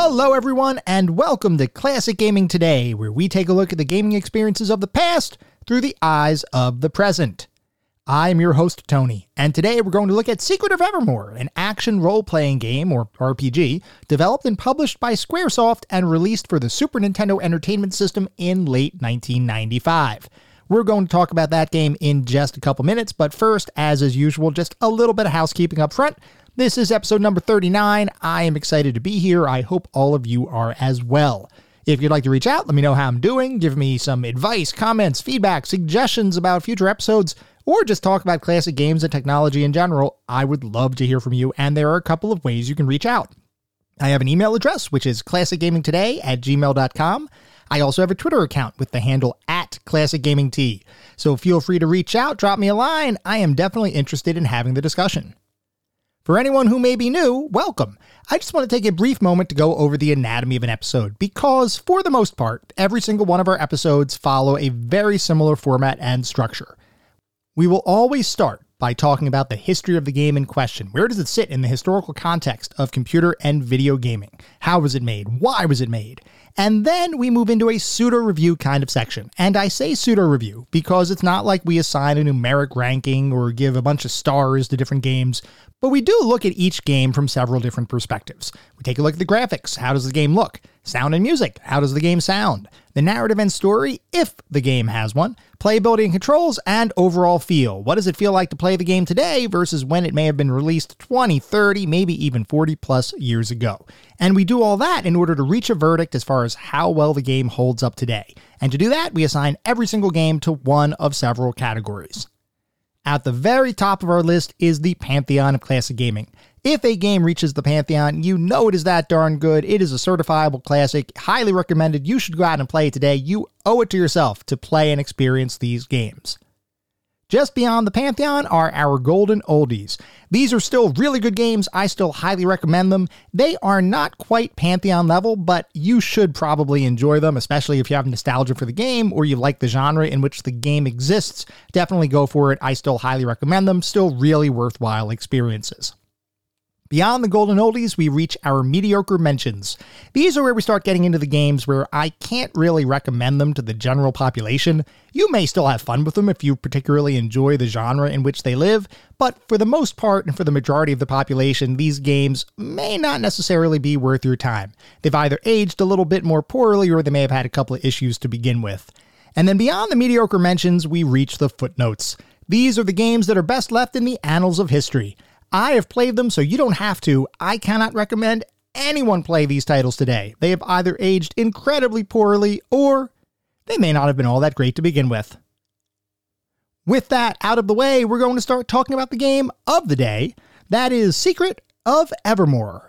Hello, everyone, and welcome to Classic Gaming Today, where we take a look at the gaming experiences of the past through the eyes of the present. I'm your host, Tony, and today we're going to look at Secret of Evermore, an action role playing game, or RPG, developed and published by Squaresoft and released for the Super Nintendo Entertainment System in late 1995. We're going to talk about that game in just a couple minutes, but first, as is usual, just a little bit of housekeeping up front. This is episode number 39. I am excited to be here. I hope all of you are as well. If you'd like to reach out, let me know how I'm doing, give me some advice, comments, feedback, suggestions about future episodes, or just talk about classic games and technology in general. I would love to hear from you, and there are a couple of ways you can reach out. I have an email address, which is classicgamingtoday at gmail.com. I also have a Twitter account with the handle at classicgamingt. So feel free to reach out, drop me a line. I am definitely interested in having the discussion. For anyone who may be new, welcome. I just want to take a brief moment to go over the anatomy of an episode because, for the most part, every single one of our episodes follow a very similar format and structure. We will always start by talking about the history of the game in question. Where does it sit in the historical context of computer and video gaming? How was it made? Why was it made? And then we move into a pseudo review kind of section. And I say pseudo review because it's not like we assign a numeric ranking or give a bunch of stars to different games, but we do look at each game from several different perspectives. We take a look at the graphics. How does the game look? Sound and music. How does the game sound? The narrative and story, if the game has one. Playability and controls, and overall feel. What does it feel like to play the game today versus when it may have been released 20, 30, maybe even 40 plus years ago? And we do all that in order to reach a verdict as far as how well the game holds up today. And to do that, we assign every single game to one of several categories. At the very top of our list is the Pantheon of Classic Gaming. If a game reaches the Pantheon, you know it is that darn good. It is a certifiable classic, highly recommended. You should go out and play it today. You owe it to yourself to play and experience these games. Just beyond the Pantheon are our golden oldies. These are still really good games. I still highly recommend them. They are not quite Pantheon level, but you should probably enjoy them, especially if you have nostalgia for the game or you like the genre in which the game exists. Definitely go for it. I still highly recommend them. Still really worthwhile experiences. Beyond the golden oldies, we reach our mediocre mentions. These are where we start getting into the games where I can't really recommend them to the general population. You may still have fun with them if you particularly enjoy the genre in which they live, but for the most part and for the majority of the population, these games may not necessarily be worth your time. They've either aged a little bit more poorly or they may have had a couple of issues to begin with. And then beyond the mediocre mentions, we reach the footnotes. These are the games that are best left in the annals of history. I have played them, so you don't have to. I cannot recommend anyone play these titles today. They have either aged incredibly poorly or they may not have been all that great to begin with. With that out of the way, we're going to start talking about the game of the day. That is Secret of Evermore.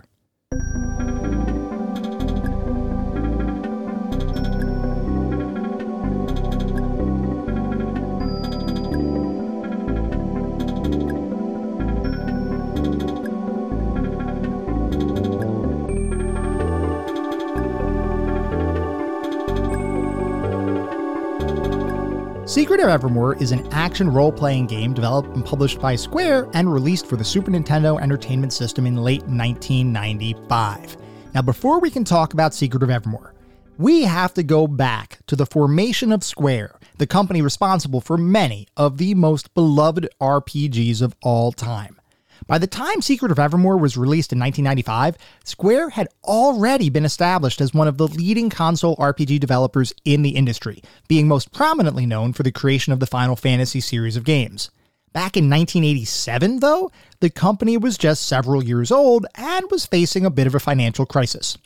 Secret of Evermore is an action role playing game developed and published by Square and released for the Super Nintendo Entertainment System in late 1995. Now, before we can talk about Secret of Evermore, we have to go back to the formation of Square, the company responsible for many of the most beloved RPGs of all time. By the time Secret of Evermore was released in 1995, Square had already been established as one of the leading console RPG developers in the industry, being most prominently known for the creation of the Final Fantasy series of games. Back in 1987, though, the company was just several years old and was facing a bit of a financial crisis.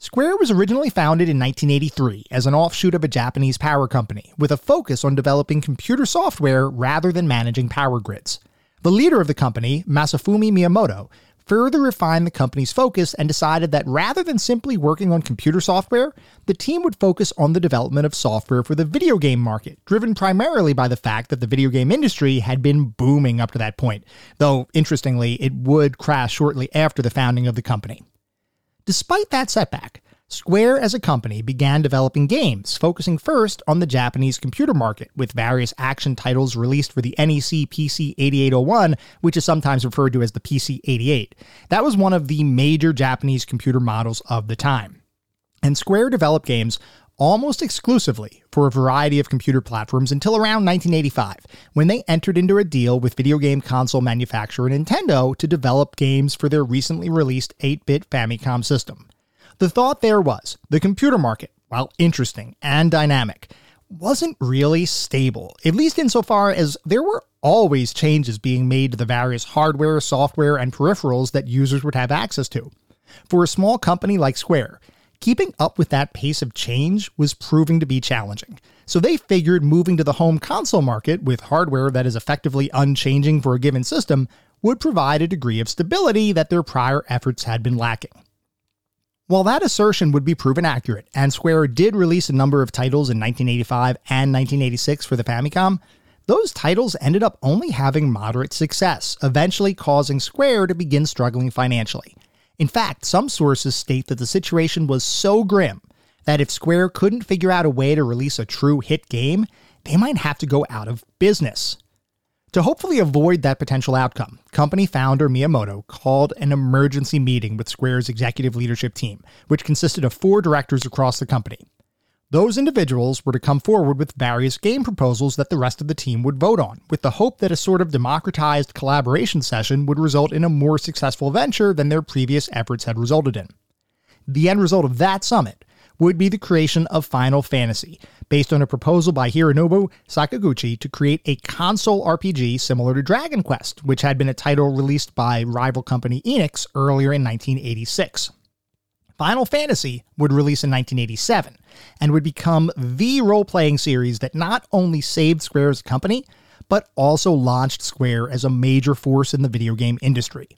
Square was originally founded in 1983 as an offshoot of a Japanese power company, with a focus on developing computer software rather than managing power grids. The leader of the company, Masafumi Miyamoto, further refined the company's focus and decided that rather than simply working on computer software, the team would focus on the development of software for the video game market, driven primarily by the fact that the video game industry had been booming up to that point, though interestingly, it would crash shortly after the founding of the company. Despite that setback, Square as a company began developing games, focusing first on the Japanese computer market, with various action titles released for the NEC PC 8801, which is sometimes referred to as the PC 88. That was one of the major Japanese computer models of the time. And Square developed games almost exclusively for a variety of computer platforms until around 1985, when they entered into a deal with video game console manufacturer Nintendo to develop games for their recently released 8 bit Famicom system. The thought there was the computer market, while interesting and dynamic, wasn't really stable, at least insofar as there were always changes being made to the various hardware, software, and peripherals that users would have access to. For a small company like Square, keeping up with that pace of change was proving to be challenging. So they figured moving to the home console market with hardware that is effectively unchanging for a given system would provide a degree of stability that their prior efforts had been lacking. While that assertion would be proven accurate, and Square did release a number of titles in 1985 and 1986 for the Famicom, those titles ended up only having moderate success, eventually causing Square to begin struggling financially. In fact, some sources state that the situation was so grim that if Square couldn't figure out a way to release a true hit game, they might have to go out of business. To hopefully avoid that potential outcome, company founder Miyamoto called an emergency meeting with Square's executive leadership team, which consisted of four directors across the company. Those individuals were to come forward with various game proposals that the rest of the team would vote on, with the hope that a sort of democratized collaboration session would result in a more successful venture than their previous efforts had resulted in. The end result of that summit would be the creation of Final Fantasy, based on a proposal by Hironobu Sakaguchi to create a console RPG similar to Dragon Quest, which had been a title released by rival company Enix earlier in 1986. Final Fantasy would release in 1987 and would become the role playing series that not only saved Square as a company, but also launched Square as a major force in the video game industry.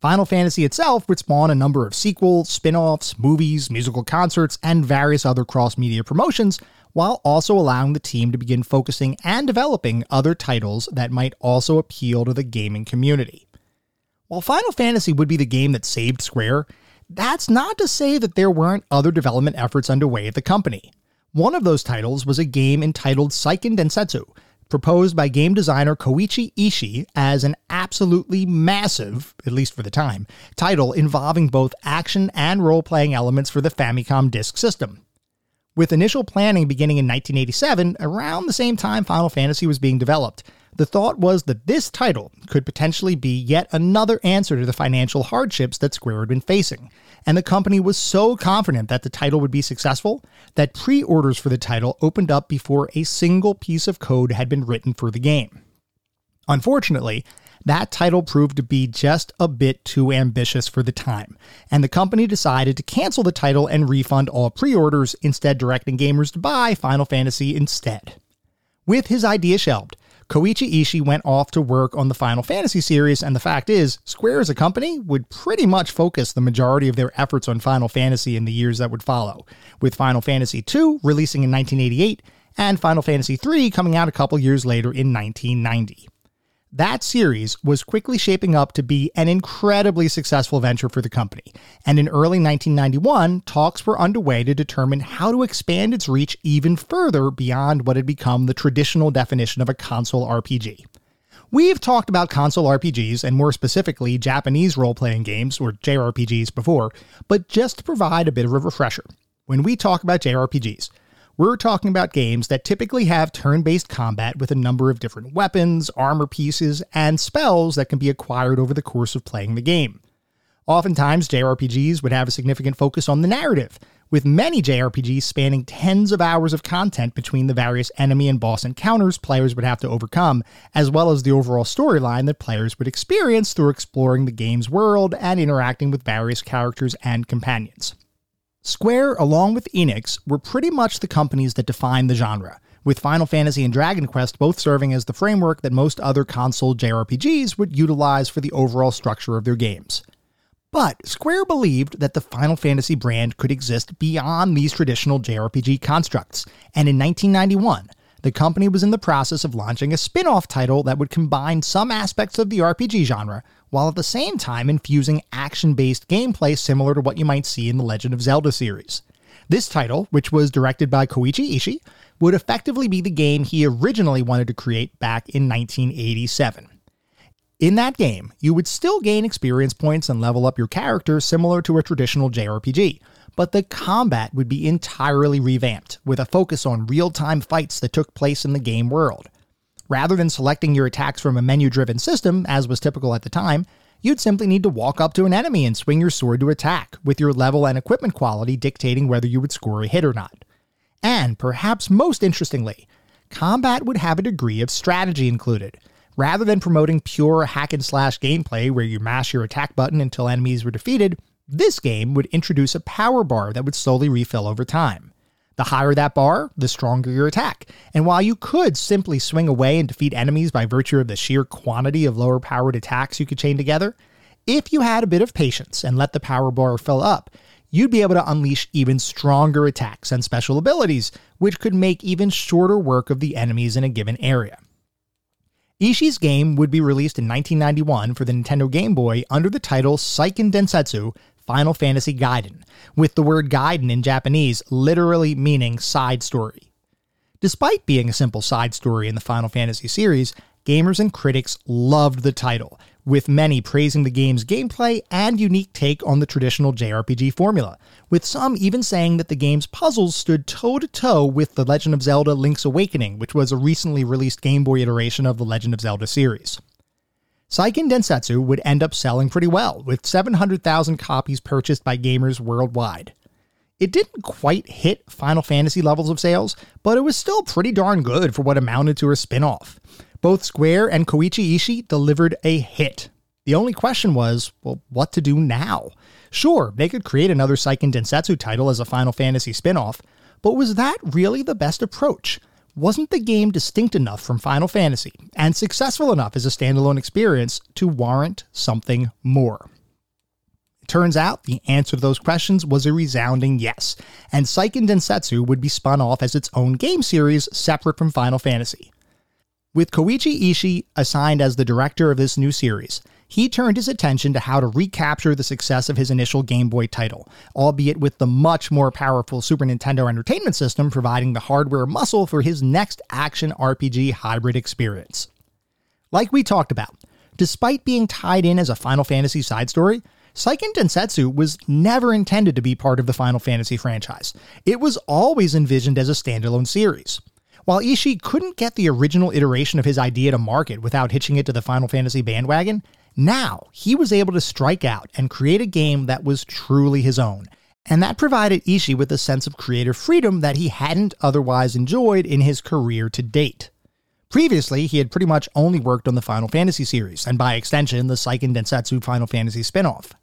Final Fantasy itself would spawn a number of sequels, spin offs, movies, musical concerts, and various other cross media promotions, while also allowing the team to begin focusing and developing other titles that might also appeal to the gaming community. While Final Fantasy would be the game that saved Square, that's not to say that there weren't other development efforts underway at the company. One of those titles was a game entitled Seiken Densetsu, proposed by game designer Koichi Ishii as an absolutely massive, at least for the time, title involving both action and role playing elements for the Famicom Disk System. With initial planning beginning in 1987, around the same time Final Fantasy was being developed, the thought was that this title could potentially be yet another answer to the financial hardships that Square had been facing, and the company was so confident that the title would be successful that pre orders for the title opened up before a single piece of code had been written for the game. Unfortunately, that title proved to be just a bit too ambitious for the time, and the company decided to cancel the title and refund all pre orders, instead, directing gamers to buy Final Fantasy instead. With his idea shelved, Koichi Ishii went off to work on the Final Fantasy series, and the fact is, Square as a company would pretty much focus the majority of their efforts on Final Fantasy in the years that would follow, with Final Fantasy II releasing in 1988 and Final Fantasy III coming out a couple years later in 1990. That series was quickly shaping up to be an incredibly successful venture for the company, and in early 1991, talks were underway to determine how to expand its reach even further beyond what had become the traditional definition of a console RPG. We've talked about console RPGs, and more specifically, Japanese role playing games, or JRPGs, before, but just to provide a bit of a refresher. When we talk about JRPGs, we're talking about games that typically have turn based combat with a number of different weapons, armor pieces, and spells that can be acquired over the course of playing the game. Oftentimes, JRPGs would have a significant focus on the narrative, with many JRPGs spanning tens of hours of content between the various enemy and boss encounters players would have to overcome, as well as the overall storyline that players would experience through exploring the game's world and interacting with various characters and companions. Square, along with Enix, were pretty much the companies that defined the genre, with Final Fantasy and Dragon Quest both serving as the framework that most other console JRPGs would utilize for the overall structure of their games. But Square believed that the Final Fantasy brand could exist beyond these traditional JRPG constructs, and in 1991, the company was in the process of launching a spin off title that would combine some aspects of the RPG genre while at the same time infusing action based gameplay similar to what you might see in the Legend of Zelda series. This title, which was directed by Koichi Ishii, would effectively be the game he originally wanted to create back in 1987. In that game, you would still gain experience points and level up your character similar to a traditional JRPG, but the combat would be entirely revamped, with a focus on real time fights that took place in the game world. Rather than selecting your attacks from a menu driven system, as was typical at the time, you'd simply need to walk up to an enemy and swing your sword to attack, with your level and equipment quality dictating whether you would score a hit or not. And, perhaps most interestingly, combat would have a degree of strategy included. Rather than promoting pure hack and slash gameplay where you mash your attack button until enemies were defeated, this game would introduce a power bar that would slowly refill over time. The higher that bar, the stronger your attack. And while you could simply swing away and defeat enemies by virtue of the sheer quantity of lower powered attacks you could chain together, if you had a bit of patience and let the power bar fill up, you'd be able to unleash even stronger attacks and special abilities, which could make even shorter work of the enemies in a given area. Ishii's game would be released in 1991 for the Nintendo Game Boy under the title Seiken Densetsu Final Fantasy Gaiden, with the word Gaiden in Japanese literally meaning side story. Despite being a simple side story in the Final Fantasy series, gamers and critics loved the title, with many praising the game's gameplay and unique take on the traditional JRPG formula, with some even saying that the game's puzzles stood toe to toe with The Legend of Zelda Link's Awakening, which was a recently released Game Boy iteration of the Legend of Zelda series. Seiken Densetsu would end up selling pretty well, with 700,000 copies purchased by gamers worldwide. It didn't quite hit Final Fantasy levels of sales, but it was still pretty darn good for what amounted to a spin off. Both Square and Koichi Ishii delivered a hit. The only question was, well, what to do now? Sure, they could create another Seiken Densetsu title as a Final Fantasy spin off, but was that really the best approach? Wasn't the game distinct enough from Final Fantasy and successful enough as a standalone experience to warrant something more? It turns out the answer to those questions was a resounding yes, and Seiken Densetsu would be spun off as its own game series separate from Final Fantasy. With Koichi Ishii assigned as the director of this new series, he turned his attention to how to recapture the success of his initial Game Boy title, albeit with the much more powerful Super Nintendo Entertainment System providing the hardware muscle for his next action RPG hybrid experience. Like we talked about, despite being tied in as a Final Fantasy side story, Seiken Densetsu was never intended to be part of the Final Fantasy franchise. It was always envisioned as a standalone series. While Ishii couldn't get the original iteration of his idea to market without hitching it to the Final Fantasy bandwagon, now he was able to strike out and create a game that was truly his own. And that provided Ishii with a sense of creative freedom that he hadn't otherwise enjoyed in his career to date. Previously, he had pretty much only worked on the Final Fantasy series, and by extension, the Seiken Densetsu Final Fantasy spin off.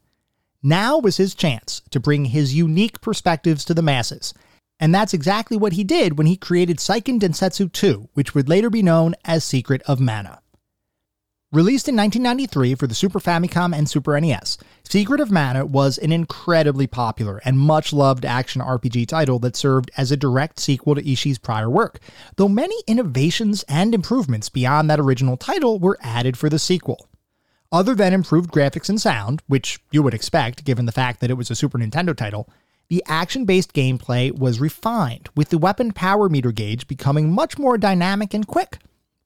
Now was his chance to bring his unique perspectives to the masses, and that's exactly what he did when he created Seiken Densetsu 2, which would later be known as Secret of Mana. Released in 1993 for the Super Famicom and Super NES, Secret of Mana was an incredibly popular and much loved action RPG title that served as a direct sequel to Ishii's prior work, though many innovations and improvements beyond that original title were added for the sequel. Other than improved graphics and sound, which you would expect given the fact that it was a Super Nintendo title, the action based gameplay was refined, with the weapon power meter gauge becoming much more dynamic and quick.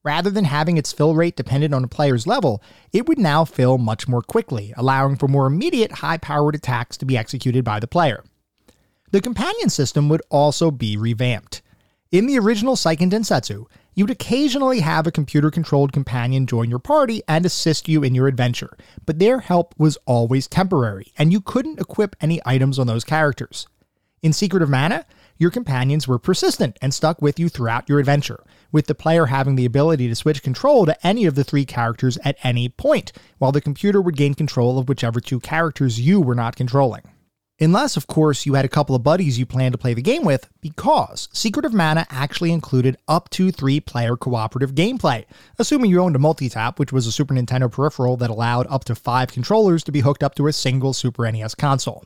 Rather than having its fill rate dependent on a player's level, it would now fill much more quickly, allowing for more immediate high powered attacks to be executed by the player. The companion system would also be revamped. In the original Seiken Densetsu, you'd occasionally have a computer controlled companion join your party and assist you in your adventure, but their help was always temporary, and you couldn't equip any items on those characters. In Secret of Mana, your companions were persistent and stuck with you throughout your adventure, with the player having the ability to switch control to any of the three characters at any point, while the computer would gain control of whichever two characters you were not controlling. Unless, of course, you had a couple of buddies you planned to play the game with, because Secret of Mana actually included up to three player cooperative gameplay, assuming you owned a multi-tap, which was a Super Nintendo peripheral that allowed up to five controllers to be hooked up to a single Super NES console.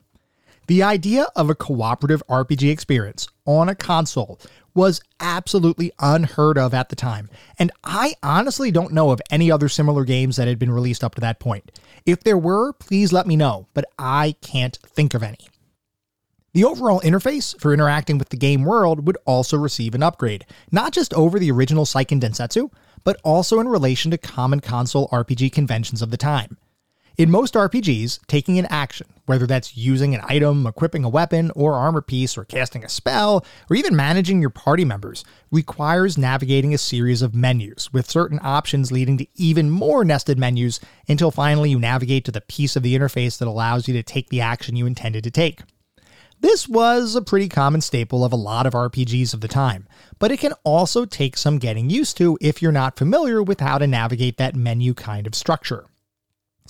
The idea of a cooperative RPG experience on a console was absolutely unheard of at the time, and I honestly don't know of any other similar games that had been released up to that point. If there were, please let me know, but I can't think of any. The overall interface for interacting with the game world would also receive an upgrade, not just over the original Seiken Densetsu, but also in relation to common console RPG conventions of the time. In most RPGs, taking an action, whether that's using an item, equipping a weapon or armor piece, or casting a spell, or even managing your party members, requires navigating a series of menus, with certain options leading to even more nested menus until finally you navigate to the piece of the interface that allows you to take the action you intended to take. This was a pretty common staple of a lot of RPGs of the time, but it can also take some getting used to if you're not familiar with how to navigate that menu kind of structure.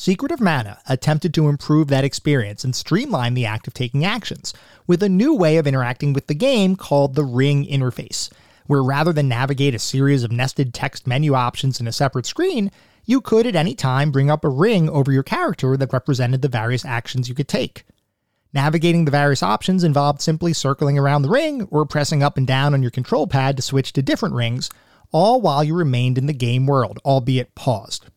Secret of Mana attempted to improve that experience and streamline the act of taking actions with a new way of interacting with the game called the Ring interface, where rather than navigate a series of nested text menu options in a separate screen, you could at any time bring up a ring over your character that represented the various actions you could take. Navigating the various options involved simply circling around the ring or pressing up and down on your control pad to switch to different rings, all while you remained in the game world, albeit paused.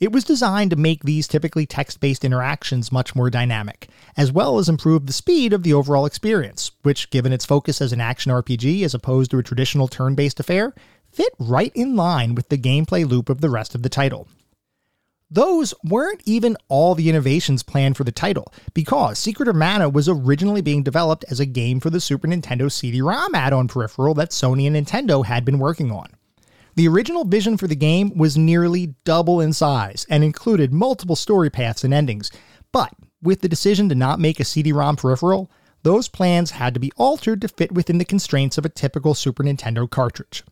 It was designed to make these typically text based interactions much more dynamic, as well as improve the speed of the overall experience, which, given its focus as an action RPG as opposed to a traditional turn based affair, fit right in line with the gameplay loop of the rest of the title. Those weren't even all the innovations planned for the title, because Secret of Mana was originally being developed as a game for the Super Nintendo CD ROM add on peripheral that Sony and Nintendo had been working on. The original vision for the game was nearly double in size and included multiple story paths and endings, but with the decision to not make a CD ROM peripheral, those plans had to be altered to fit within the constraints of a typical Super Nintendo cartridge.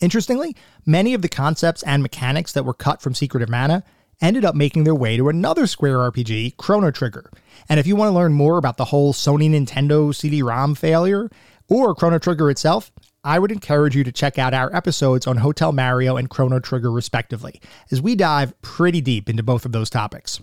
Interestingly, many of the concepts and mechanics that were cut from Secret of Mana ended up making their way to another Square RPG, Chrono Trigger. And if you want to learn more about the whole Sony Nintendo CD ROM failure, or Chrono Trigger itself, I would encourage you to check out our episodes on Hotel Mario and Chrono Trigger, respectively, as we dive pretty deep into both of those topics.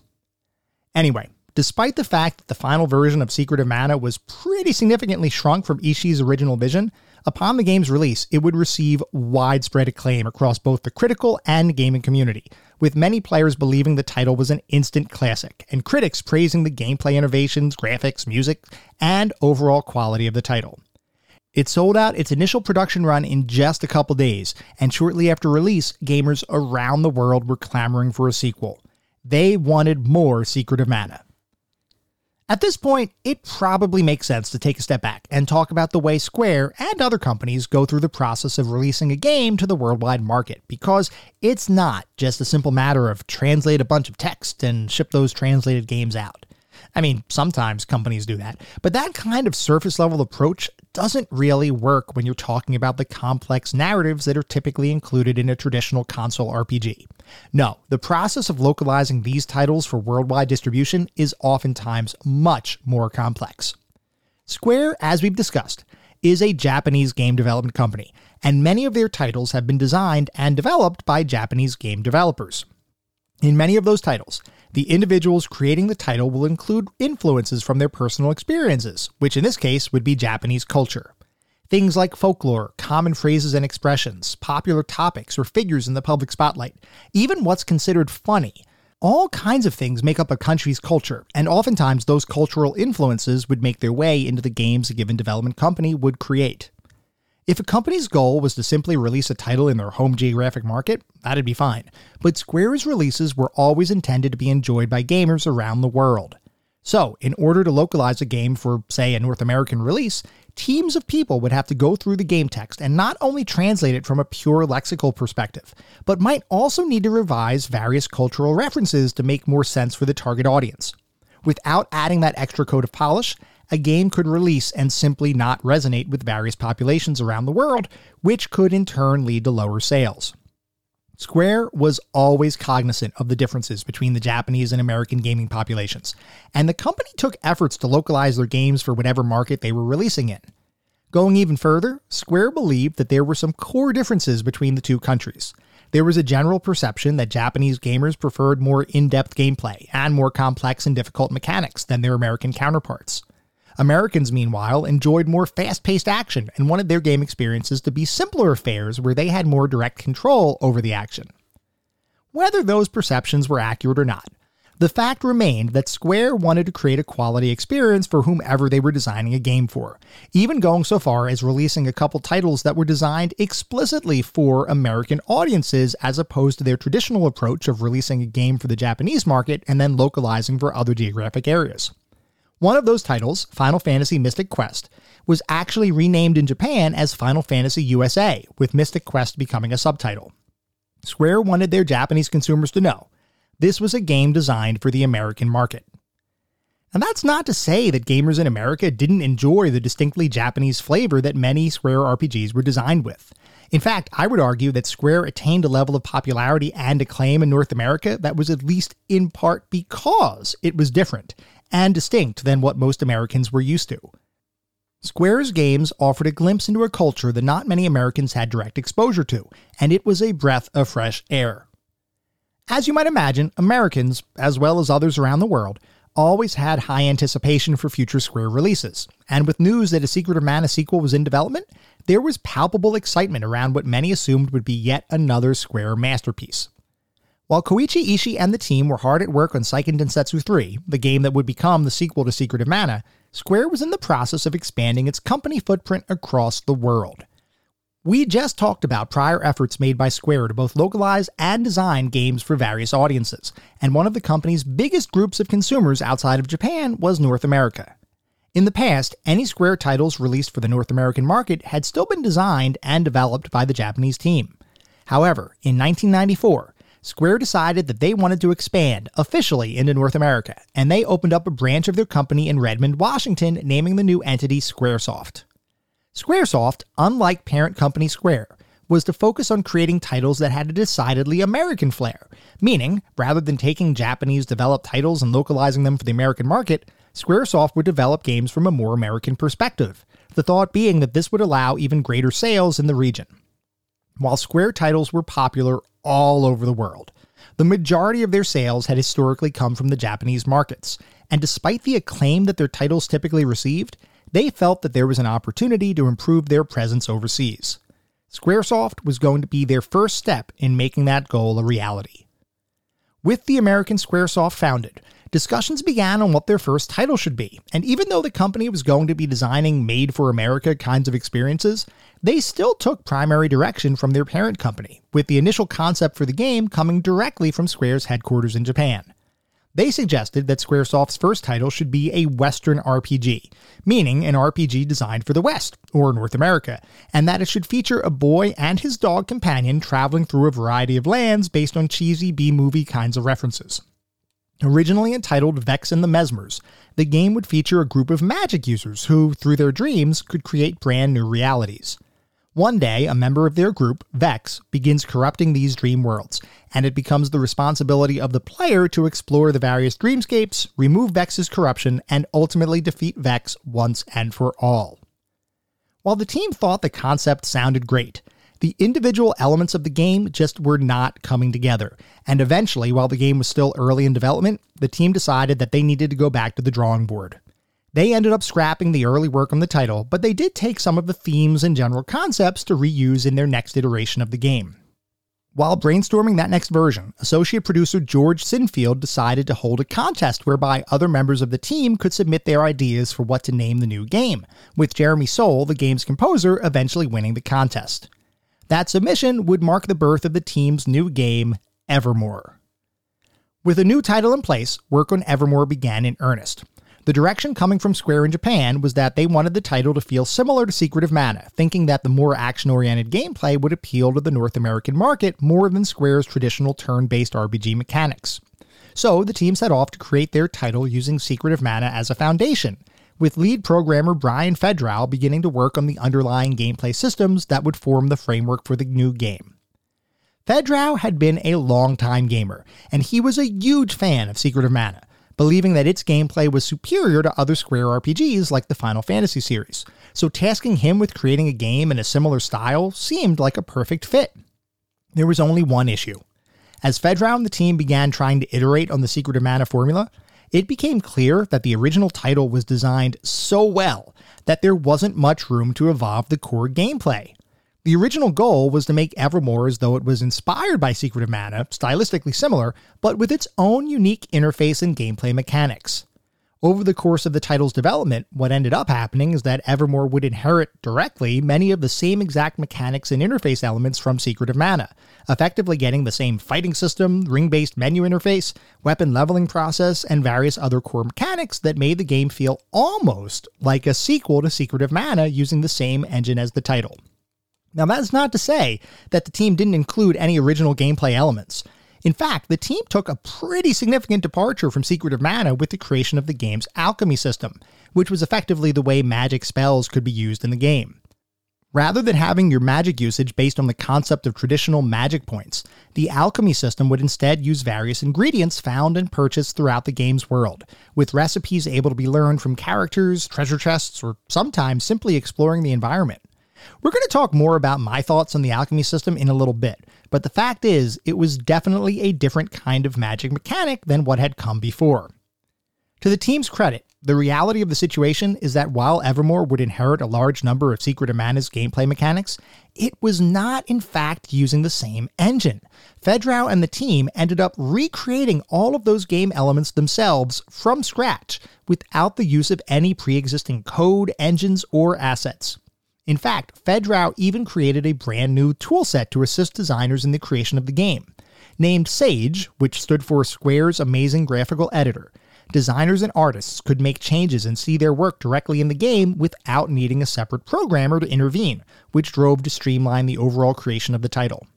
Anyway, despite the fact that the final version of Secret of Mana was pretty significantly shrunk from Ishii's original vision, upon the game's release, it would receive widespread acclaim across both the critical and gaming community, with many players believing the title was an instant classic, and critics praising the gameplay innovations, graphics, music, and overall quality of the title. It sold out its initial production run in just a couple days, and shortly after release, gamers around the world were clamoring for a sequel. They wanted more Secret of Mana. At this point, it probably makes sense to take a step back and talk about the way Square and other companies go through the process of releasing a game to the worldwide market, because it's not just a simple matter of translate a bunch of text and ship those translated games out. I mean, sometimes companies do that, but that kind of surface level approach doesn't really work when you're talking about the complex narratives that are typically included in a traditional console RPG. No, the process of localizing these titles for worldwide distribution is oftentimes much more complex. Square, as we've discussed, is a Japanese game development company, and many of their titles have been designed and developed by Japanese game developers. In many of those titles, the individuals creating the title will include influences from their personal experiences, which in this case would be Japanese culture. Things like folklore, common phrases and expressions, popular topics or figures in the public spotlight, even what's considered funny. All kinds of things make up a country's culture, and oftentimes those cultural influences would make their way into the games a given development company would create. If a company's goal was to simply release a title in their home geographic market, that'd be fine. But Square's releases were always intended to be enjoyed by gamers around the world. So, in order to localize a game for, say, a North American release, teams of people would have to go through the game text and not only translate it from a pure lexical perspective, but might also need to revise various cultural references to make more sense for the target audience. Without adding that extra coat of polish, a game could release and simply not resonate with various populations around the world, which could in turn lead to lower sales. Square was always cognizant of the differences between the Japanese and American gaming populations, and the company took efforts to localize their games for whatever market they were releasing in. Going even further, Square believed that there were some core differences between the two countries. There was a general perception that Japanese gamers preferred more in depth gameplay and more complex and difficult mechanics than their American counterparts. Americans, meanwhile, enjoyed more fast paced action and wanted their game experiences to be simpler affairs where they had more direct control over the action. Whether those perceptions were accurate or not, the fact remained that Square wanted to create a quality experience for whomever they were designing a game for, even going so far as releasing a couple titles that were designed explicitly for American audiences as opposed to their traditional approach of releasing a game for the Japanese market and then localizing for other geographic areas. One of those titles, Final Fantasy Mystic Quest, was actually renamed in Japan as Final Fantasy USA, with Mystic Quest becoming a subtitle. Square wanted their Japanese consumers to know this was a game designed for the American market. And that's not to say that gamers in America didn't enjoy the distinctly Japanese flavor that many Square RPGs were designed with. In fact, I would argue that Square attained a level of popularity and acclaim in North America that was at least in part because it was different and distinct than what most Americans were used to. Square's games offered a glimpse into a culture that not many Americans had direct exposure to, and it was a breath of fresh air. As you might imagine, Americans, as well as others around the world, always had high anticipation for future Square releases, and with news that a Secret of Mana sequel was in development, there was palpable excitement around what many assumed would be yet another Square masterpiece. While Koichi Ishii and the team were hard at work on Seiken Densetsu 3, the game that would become the sequel to Secret of Mana, Square was in the process of expanding its company footprint across the world. We just talked about prior efforts made by Square to both localize and design games for various audiences, and one of the company's biggest groups of consumers outside of Japan was North America. In the past, any Square titles released for the North American market had still been designed and developed by the Japanese team. However, in 1994, Square decided that they wanted to expand officially into North America, and they opened up a branch of their company in Redmond, Washington, naming the new entity Squaresoft. Squaresoft, unlike parent company Square, was to focus on creating titles that had a decidedly American flair, meaning, rather than taking Japanese developed titles and localizing them for the American market, Squaresoft would develop games from a more American perspective, the thought being that this would allow even greater sales in the region. While Square titles were popular all over the world, the majority of their sales had historically come from the Japanese markets, and despite the acclaim that their titles typically received, they felt that there was an opportunity to improve their presence overseas. Squaresoft was going to be their first step in making that goal a reality. With the American Squaresoft founded, discussions began on what their first title should be, and even though the company was going to be designing made for America kinds of experiences, they still took primary direction from their parent company, with the initial concept for the game coming directly from Square's headquarters in Japan. They suggested that Squaresoft's first title should be a Western RPG, meaning an RPG designed for the West, or North America, and that it should feature a boy and his dog companion traveling through a variety of lands based on cheesy B movie kinds of references. Originally entitled Vex and the Mezmers, the game would feature a group of magic users who, through their dreams, could create brand new realities. One day, a member of their group, Vex, begins corrupting these dream worlds, and it becomes the responsibility of the player to explore the various dreamscapes, remove Vex's corruption, and ultimately defeat Vex once and for all. While the team thought the concept sounded great, the individual elements of the game just were not coming together, and eventually, while the game was still early in development, the team decided that they needed to go back to the drawing board. They ended up scrapping the early work on the title, but they did take some of the themes and general concepts to reuse in their next iteration of the game. While brainstorming that next version, associate producer George Sinfield decided to hold a contest whereby other members of the team could submit their ideas for what to name the new game, with Jeremy Soule, the game's composer, eventually winning the contest. That submission would mark the birth of the team's new game, Evermore. With a new title in place, work on Evermore began in earnest. The direction coming from Square in Japan was that they wanted the title to feel similar to Secret of Mana, thinking that the more action oriented gameplay would appeal to the North American market more than Square's traditional turn based RPG mechanics. So the team set off to create their title using Secret of Mana as a foundation, with lead programmer Brian Fehdrau beginning to work on the underlying gameplay systems that would form the framework for the new game. Fehdrau had been a long-time gamer, and he was a huge fan of Secret of Mana, believing that its gameplay was superior to other Square RPGs like the Final Fantasy series, so tasking him with creating a game in a similar style seemed like a perfect fit. There was only one issue. As Fehdrau and the team began trying to iterate on the Secret of Mana formula, it became clear that the original title was designed so well that there wasn't much room to evolve the core gameplay. The original goal was to make Evermore as though it was inspired by Secret of Mana, stylistically similar, but with its own unique interface and gameplay mechanics. Over the course of the title's development, what ended up happening is that Evermore would inherit directly many of the same exact mechanics and interface elements from Secret of Mana, effectively getting the same fighting system, ring based menu interface, weapon leveling process, and various other core mechanics that made the game feel almost like a sequel to Secret of Mana using the same engine as the title. Now, that's not to say that the team didn't include any original gameplay elements. In fact, the team took a pretty significant departure from Secret of Mana with the creation of the game's alchemy system, which was effectively the way magic spells could be used in the game. Rather than having your magic usage based on the concept of traditional magic points, the alchemy system would instead use various ingredients found and purchased throughout the game's world, with recipes able to be learned from characters, treasure chests, or sometimes simply exploring the environment. We're going to talk more about my thoughts on the alchemy system in a little bit, but the fact is, it was definitely a different kind of magic mechanic than what had come before. To the team's credit, the reality of the situation is that while Evermore would inherit a large number of Secret of Mana's gameplay mechanics, it was not in fact using the same engine. Fehdrau and the team ended up recreating all of those game elements themselves from scratch without the use of any pre existing code, engines, or assets. In fact, Fehdrau even created a brand new toolset to assist designers in the creation of the game. Named Sage, which stood for Square's Amazing Graphical Editor, designers and artists could make changes and see their work directly in the game without needing a separate programmer to intervene, which drove to streamline the overall creation of the title.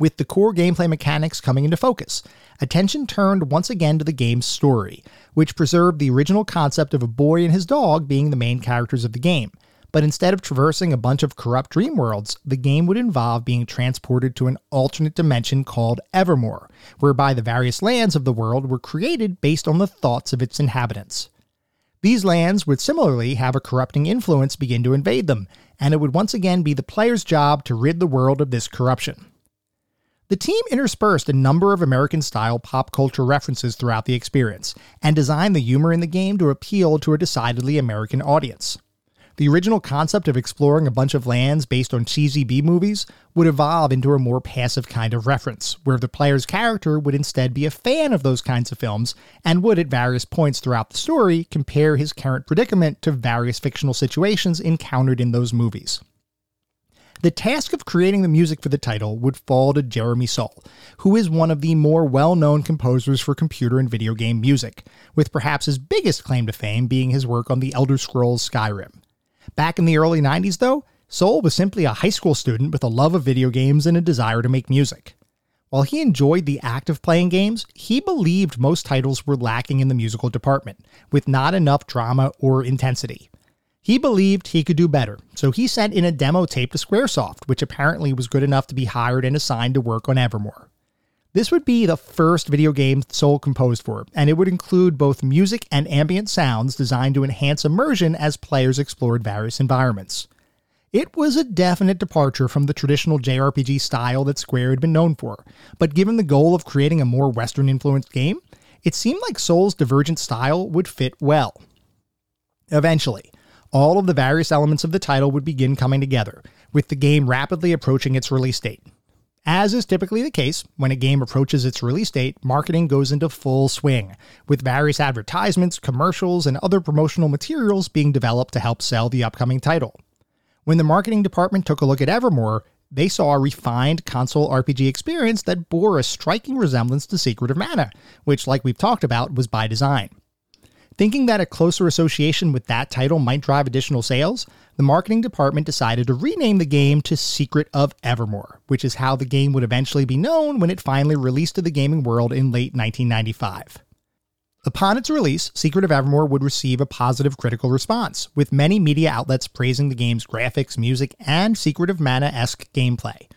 With the core gameplay mechanics coming into focus, attention turned once again to the game's story, which preserved the original concept of a boy and his dog being the main characters of the game, but instead of traversing a bunch of corrupt dream worlds, the game would involve being transported to an alternate dimension called Evermore, whereby the various lands of the world were created based on the thoughts of its inhabitants. These lands would similarly have a corrupting influence begin to invade them, and it would once again be the player's job to rid the world of this corruption. The team interspersed a number of American style pop culture references throughout the experience, and designed the humor in the game to appeal to a decidedly American audience. The original concept of exploring a bunch of lands based on cheesy B movies would evolve into a more passive kind of reference, where the player's character would instead be a fan of those kinds of films and would, at various points throughout the story, compare his current predicament to various fictional situations encountered in those movies. The task of creating the music for the title would fall to Jeremy Soule, who is one of the more well known composers for computer and video game music, with perhaps his biggest claim to fame being his work on the Elder Scrolls Skyrim. Back in the early 90s, though, Soule was simply a high school student with a love of video games and a desire to make music. While he enjoyed the act of playing games, he believed most titles were lacking in the musical department, with not enough drama or intensity. He believed he could do better, so he sent in a demo tape to Squaresoft, which apparently was good enough to be hired and assigned to work on Evermore. This would be the first video game Soule composed for, and it would include both music and ambient sounds designed to enhance immersion as players explored various environments. It was a definite departure from the traditional JRPG style that Square had been known for, but given the goal of creating a more Western influenced game, it seemed like Soule's divergent style would fit well. Eventually, all of the various elements of the title would begin coming together, with the game rapidly approaching its release date. As is typically the case, when a game approaches its release date, marketing goes into full swing, with various advertisements, commercials, and other promotional materials being developed to help sell the upcoming title. When the marketing department took a look at Evermore, they saw a refined console RPG experience that bore a striking resemblance to Secret of Mana, which, like we've talked about, was by design. Thinking that a closer association with that title might drive additional sales, the marketing department decided to rename the game to Secret of Evermore, which is how the game would eventually be known when it finally released to the gaming world in late 1995. Upon its release, Secret of Evermore would receive a positive critical response, with many media outlets praising the game's graphics, music, and Secret of Mana esque gameplay.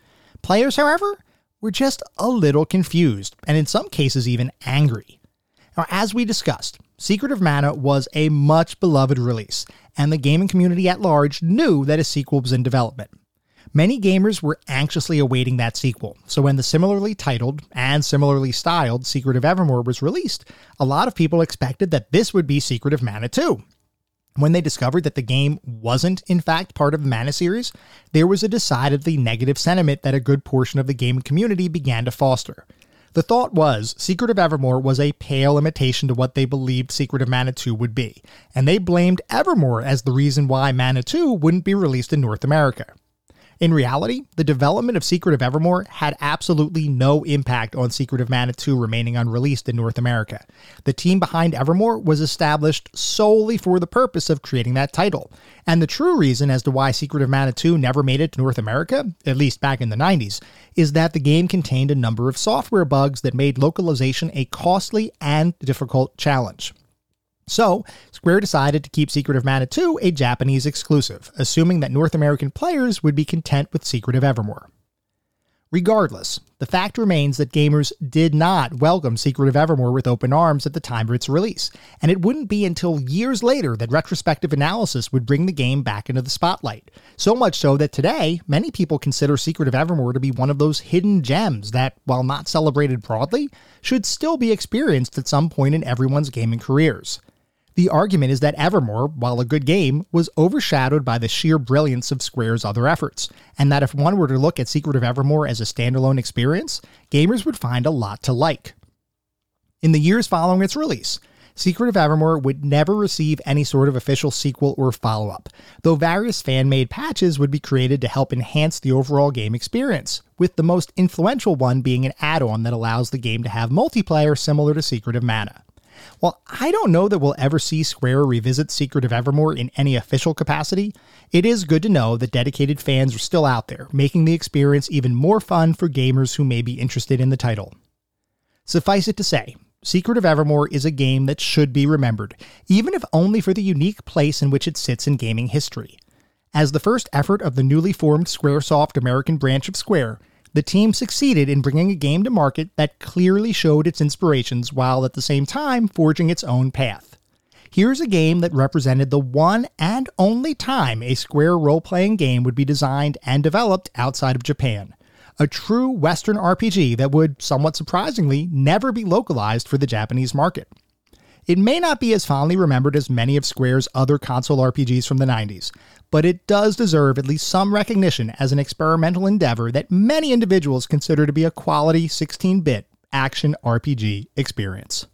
Players, however, were just a little confused, and in some cases even angry. Now, as we discussed, Secret of Mana was a much beloved release, and the gaming community at large knew that a sequel was in development. Many gamers were anxiously awaiting that sequel, so when the similarly titled and similarly styled Secret of Evermore was released, a lot of people expected that this would be Secret of Mana 2. When they discovered that the game wasn't, in fact, part of the Mana series, there was a decidedly negative sentiment that a good portion of the gaming community began to foster. The thought was Secret of Evermore was a pale imitation to what they believed Secret of Mana 2 would be, and they blamed Evermore as the reason why Mana 2 wouldn't be released in North America. In reality, the development of Secret of Evermore had absolutely no impact on Secret of Mana 2 remaining unreleased in North America. The team behind Evermore was established solely for the purpose of creating that title. And the true reason as to why Secret of Mana 2 never made it to North America, at least back in the 90s, is that the game contained a number of software bugs that made localization a costly and difficult challenge. So, Square decided to keep Secret of Mana 2 a Japanese exclusive, assuming that North American players would be content with Secret of Evermore. Regardless, the fact remains that gamers did not welcome Secret of Evermore with open arms at the time of its release, and it wouldn't be until years later that retrospective analysis would bring the game back into the spotlight. So much so that today, many people consider Secret of Evermore to be one of those hidden gems that, while not celebrated broadly, should still be experienced at some point in everyone's gaming careers. The argument is that Evermore, while a good game, was overshadowed by the sheer brilliance of Square's other efforts, and that if one were to look at Secret of Evermore as a standalone experience, gamers would find a lot to like. In the years following its release, Secret of Evermore would never receive any sort of official sequel or follow up, though various fan made patches would be created to help enhance the overall game experience, with the most influential one being an add on that allows the game to have multiplayer similar to Secret of Mana. While I don't know that we'll ever see Square revisit Secret of Evermore in any official capacity, it is good to know that dedicated fans are still out there, making the experience even more fun for gamers who may be interested in the title. Suffice it to say, Secret of Evermore is a game that should be remembered, even if only for the unique place in which it sits in gaming history. As the first effort of the newly formed Squaresoft American branch of Square, the team succeeded in bringing a game to market that clearly showed its inspirations while at the same time forging its own path. Here's a game that represented the one and only time a Square role playing game would be designed and developed outside of Japan. A true Western RPG that would, somewhat surprisingly, never be localized for the Japanese market. It may not be as fondly remembered as many of Square's other console RPGs from the 90s, but it does deserve at least some recognition as an experimental endeavor that many individuals consider to be a quality 16 bit action RPG experience.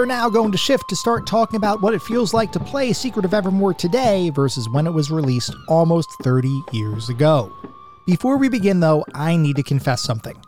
Are now going to shift to start talking about what it feels like to play Secret of Evermore today versus when it was released almost 30 years ago. Before we begin, though, I need to confess something.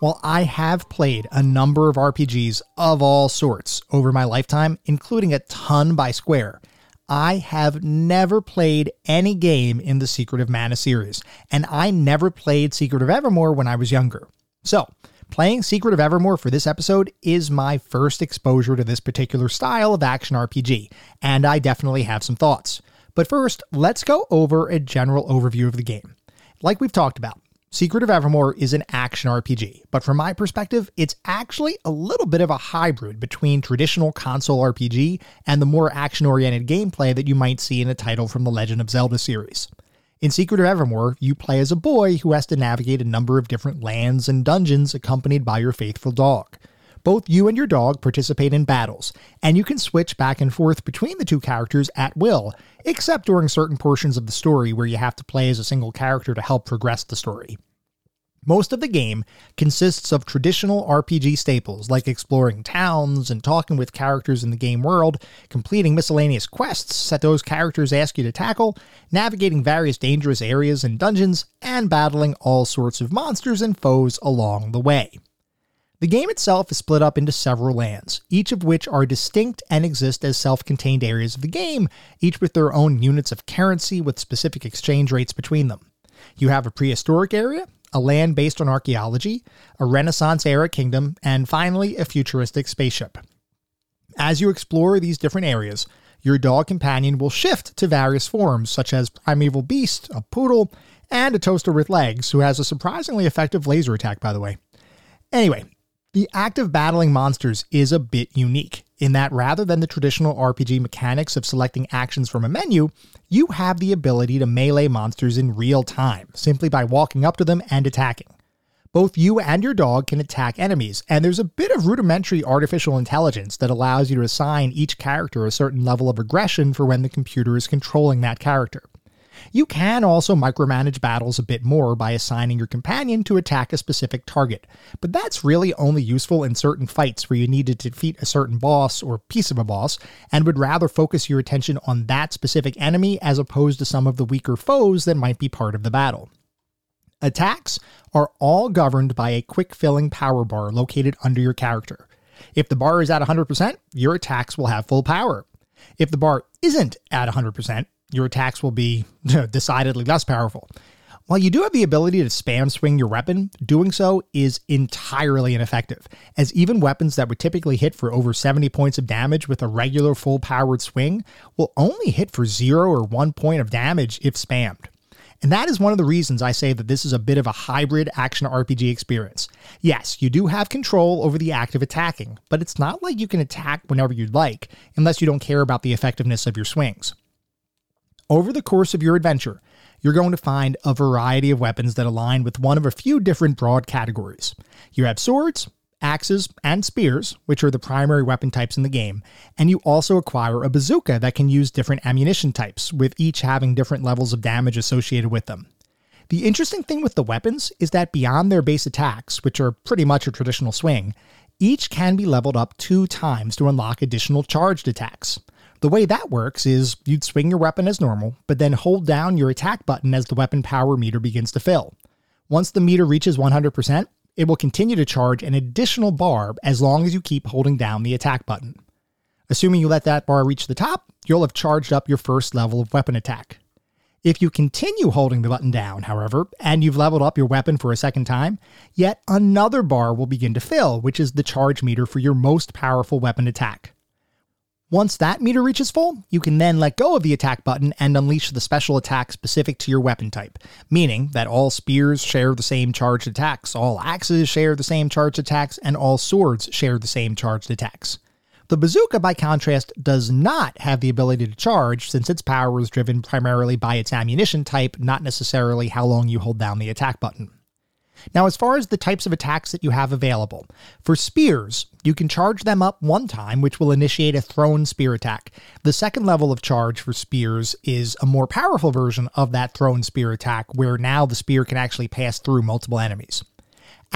While I have played a number of RPGs of all sorts over my lifetime, including a ton by Square, I have never played any game in the Secret of Mana series, and I never played Secret of Evermore when I was younger. So, Playing Secret of Evermore for this episode is my first exposure to this particular style of action RPG, and I definitely have some thoughts. But first, let's go over a general overview of the game. Like we've talked about, Secret of Evermore is an action RPG, but from my perspective, it's actually a little bit of a hybrid between traditional console RPG and the more action oriented gameplay that you might see in a title from the Legend of Zelda series. In Secret of Evermore, you play as a boy who has to navigate a number of different lands and dungeons accompanied by your faithful dog. Both you and your dog participate in battles, and you can switch back and forth between the two characters at will, except during certain portions of the story where you have to play as a single character to help progress the story. Most of the game consists of traditional RPG staples like exploring towns and talking with characters in the game world, completing miscellaneous quests that those characters ask you to tackle, navigating various dangerous areas and dungeons, and battling all sorts of monsters and foes along the way. The game itself is split up into several lands, each of which are distinct and exist as self contained areas of the game, each with their own units of currency with specific exchange rates between them. You have a prehistoric area, a land based on archaeology, a Renaissance era kingdom, and finally, a futuristic spaceship. As you explore these different areas, your dog companion will shift to various forms, such as primeval beast, a poodle, and a toaster with legs, who has a surprisingly effective laser attack, by the way. Anyway, the act of battling monsters is a bit unique in that rather than the traditional RPG mechanics of selecting actions from a menu, you have the ability to melee monsters in real time, simply by walking up to them and attacking. Both you and your dog can attack enemies, and there's a bit of rudimentary artificial intelligence that allows you to assign each character a certain level of aggression for when the computer is controlling that character. You can also micromanage battles a bit more by assigning your companion to attack a specific target, but that's really only useful in certain fights where you need to defeat a certain boss or piece of a boss, and would rather focus your attention on that specific enemy as opposed to some of the weaker foes that might be part of the battle. Attacks are all governed by a quick filling power bar located under your character. If the bar is at 100%, your attacks will have full power. If the bar isn't at 100%, your attacks will be decidedly less powerful. While you do have the ability to spam swing your weapon, doing so is entirely ineffective, as even weapons that would typically hit for over 70 points of damage with a regular full powered swing will only hit for 0 or 1 point of damage if spammed. And that is one of the reasons I say that this is a bit of a hybrid action RPG experience. Yes, you do have control over the act of attacking, but it's not like you can attack whenever you'd like, unless you don't care about the effectiveness of your swings. Over the course of your adventure, you're going to find a variety of weapons that align with one of a few different broad categories. You have swords, axes, and spears, which are the primary weapon types in the game, and you also acquire a bazooka that can use different ammunition types, with each having different levels of damage associated with them. The interesting thing with the weapons is that beyond their base attacks, which are pretty much a traditional swing, each can be leveled up two times to unlock additional charged attacks. The way that works is you'd swing your weapon as normal, but then hold down your attack button as the weapon power meter begins to fill. Once the meter reaches 100%, it will continue to charge an additional bar as long as you keep holding down the attack button. Assuming you let that bar reach the top, you'll have charged up your first level of weapon attack. If you continue holding the button down, however, and you've leveled up your weapon for a second time, yet another bar will begin to fill, which is the charge meter for your most powerful weapon attack. Once that meter reaches full, you can then let go of the attack button and unleash the special attack specific to your weapon type, meaning that all spears share the same charged attacks, all axes share the same charged attacks, and all swords share the same charged attacks. The bazooka, by contrast, does not have the ability to charge since its power is driven primarily by its ammunition type, not necessarily how long you hold down the attack button. Now, as far as the types of attacks that you have available, for spears, you can charge them up one time, which will initiate a thrown spear attack. The second level of charge for spears is a more powerful version of that thrown spear attack, where now the spear can actually pass through multiple enemies.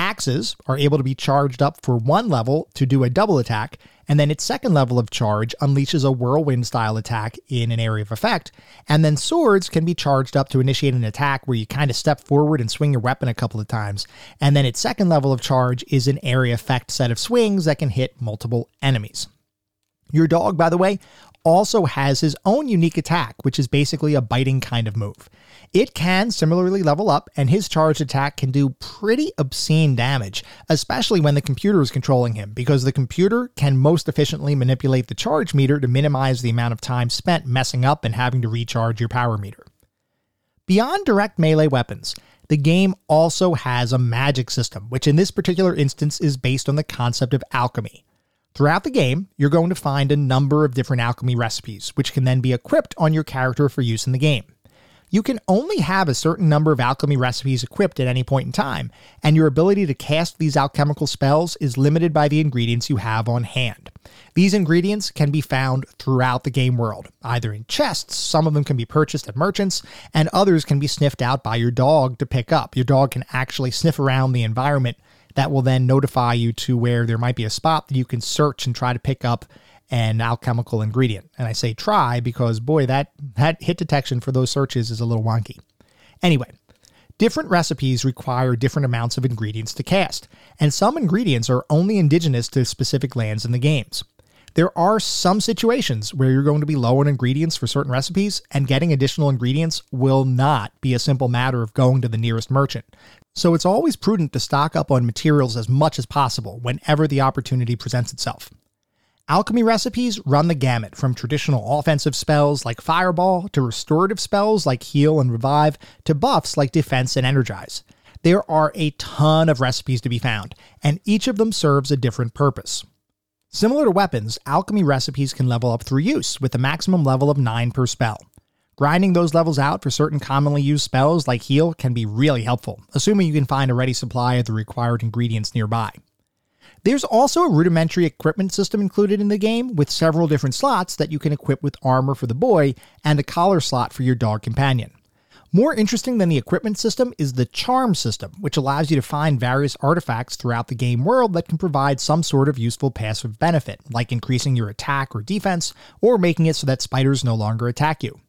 Axes are able to be charged up for one level to do a double attack, and then its second level of charge unleashes a whirlwind style attack in an area of effect. And then swords can be charged up to initiate an attack where you kind of step forward and swing your weapon a couple of times. And then its second level of charge is an area effect set of swings that can hit multiple enemies. Your dog, by the way, also has his own unique attack, which is basically a biting kind of move. It can similarly level up, and his charged attack can do pretty obscene damage, especially when the computer is controlling him, because the computer can most efficiently manipulate the charge meter to minimize the amount of time spent messing up and having to recharge your power meter. Beyond direct melee weapons, the game also has a magic system, which in this particular instance is based on the concept of alchemy. Throughout the game, you're going to find a number of different alchemy recipes, which can then be equipped on your character for use in the game. You can only have a certain number of alchemy recipes equipped at any point in time, and your ability to cast these alchemical spells is limited by the ingredients you have on hand. These ingredients can be found throughout the game world, either in chests, some of them can be purchased at merchants, and others can be sniffed out by your dog to pick up. Your dog can actually sniff around the environment that will then notify you to where there might be a spot that you can search and try to pick up an alchemical ingredient. And I say try because boy, that that hit detection for those searches is a little wonky. Anyway, different recipes require different amounts of ingredients to cast, and some ingredients are only indigenous to specific lands in the games. There are some situations where you're going to be low on ingredients for certain recipes, and getting additional ingredients will not be a simple matter of going to the nearest merchant. so it's always prudent to stock up on materials as much as possible whenever the opportunity presents itself. Alchemy recipes run the gamut from traditional offensive spells like Fireball to restorative spells like Heal and Revive to buffs like Defense and Energize. There are a ton of recipes to be found, and each of them serves a different purpose. Similar to weapons, alchemy recipes can level up through use, with a maximum level of 9 per spell. Grinding those levels out for certain commonly used spells like heal can be really helpful, assuming you can find a ready supply of the required ingredients nearby. There's also a rudimentary equipment system included in the game, with several different slots that you can equip with armor for the boy and a collar slot for your dog companion. More interesting than the equipment system is the charm system, which allows you to find various artifacts throughout the game world that can provide some sort of useful passive benefit, like increasing your attack or defense, or making it so that spiders no longer attack you.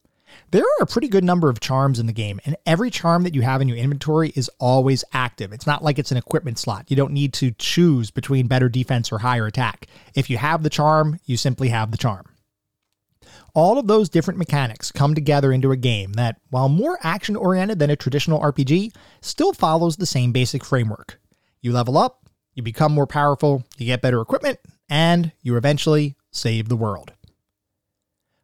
There are a pretty good number of charms in the game, and every charm that you have in your inventory is always active. It's not like it's an equipment slot. You don't need to choose between better defense or higher attack. If you have the charm, you simply have the charm. All of those different mechanics come together into a game that, while more action oriented than a traditional RPG, still follows the same basic framework. You level up, you become more powerful, you get better equipment, and you eventually save the world.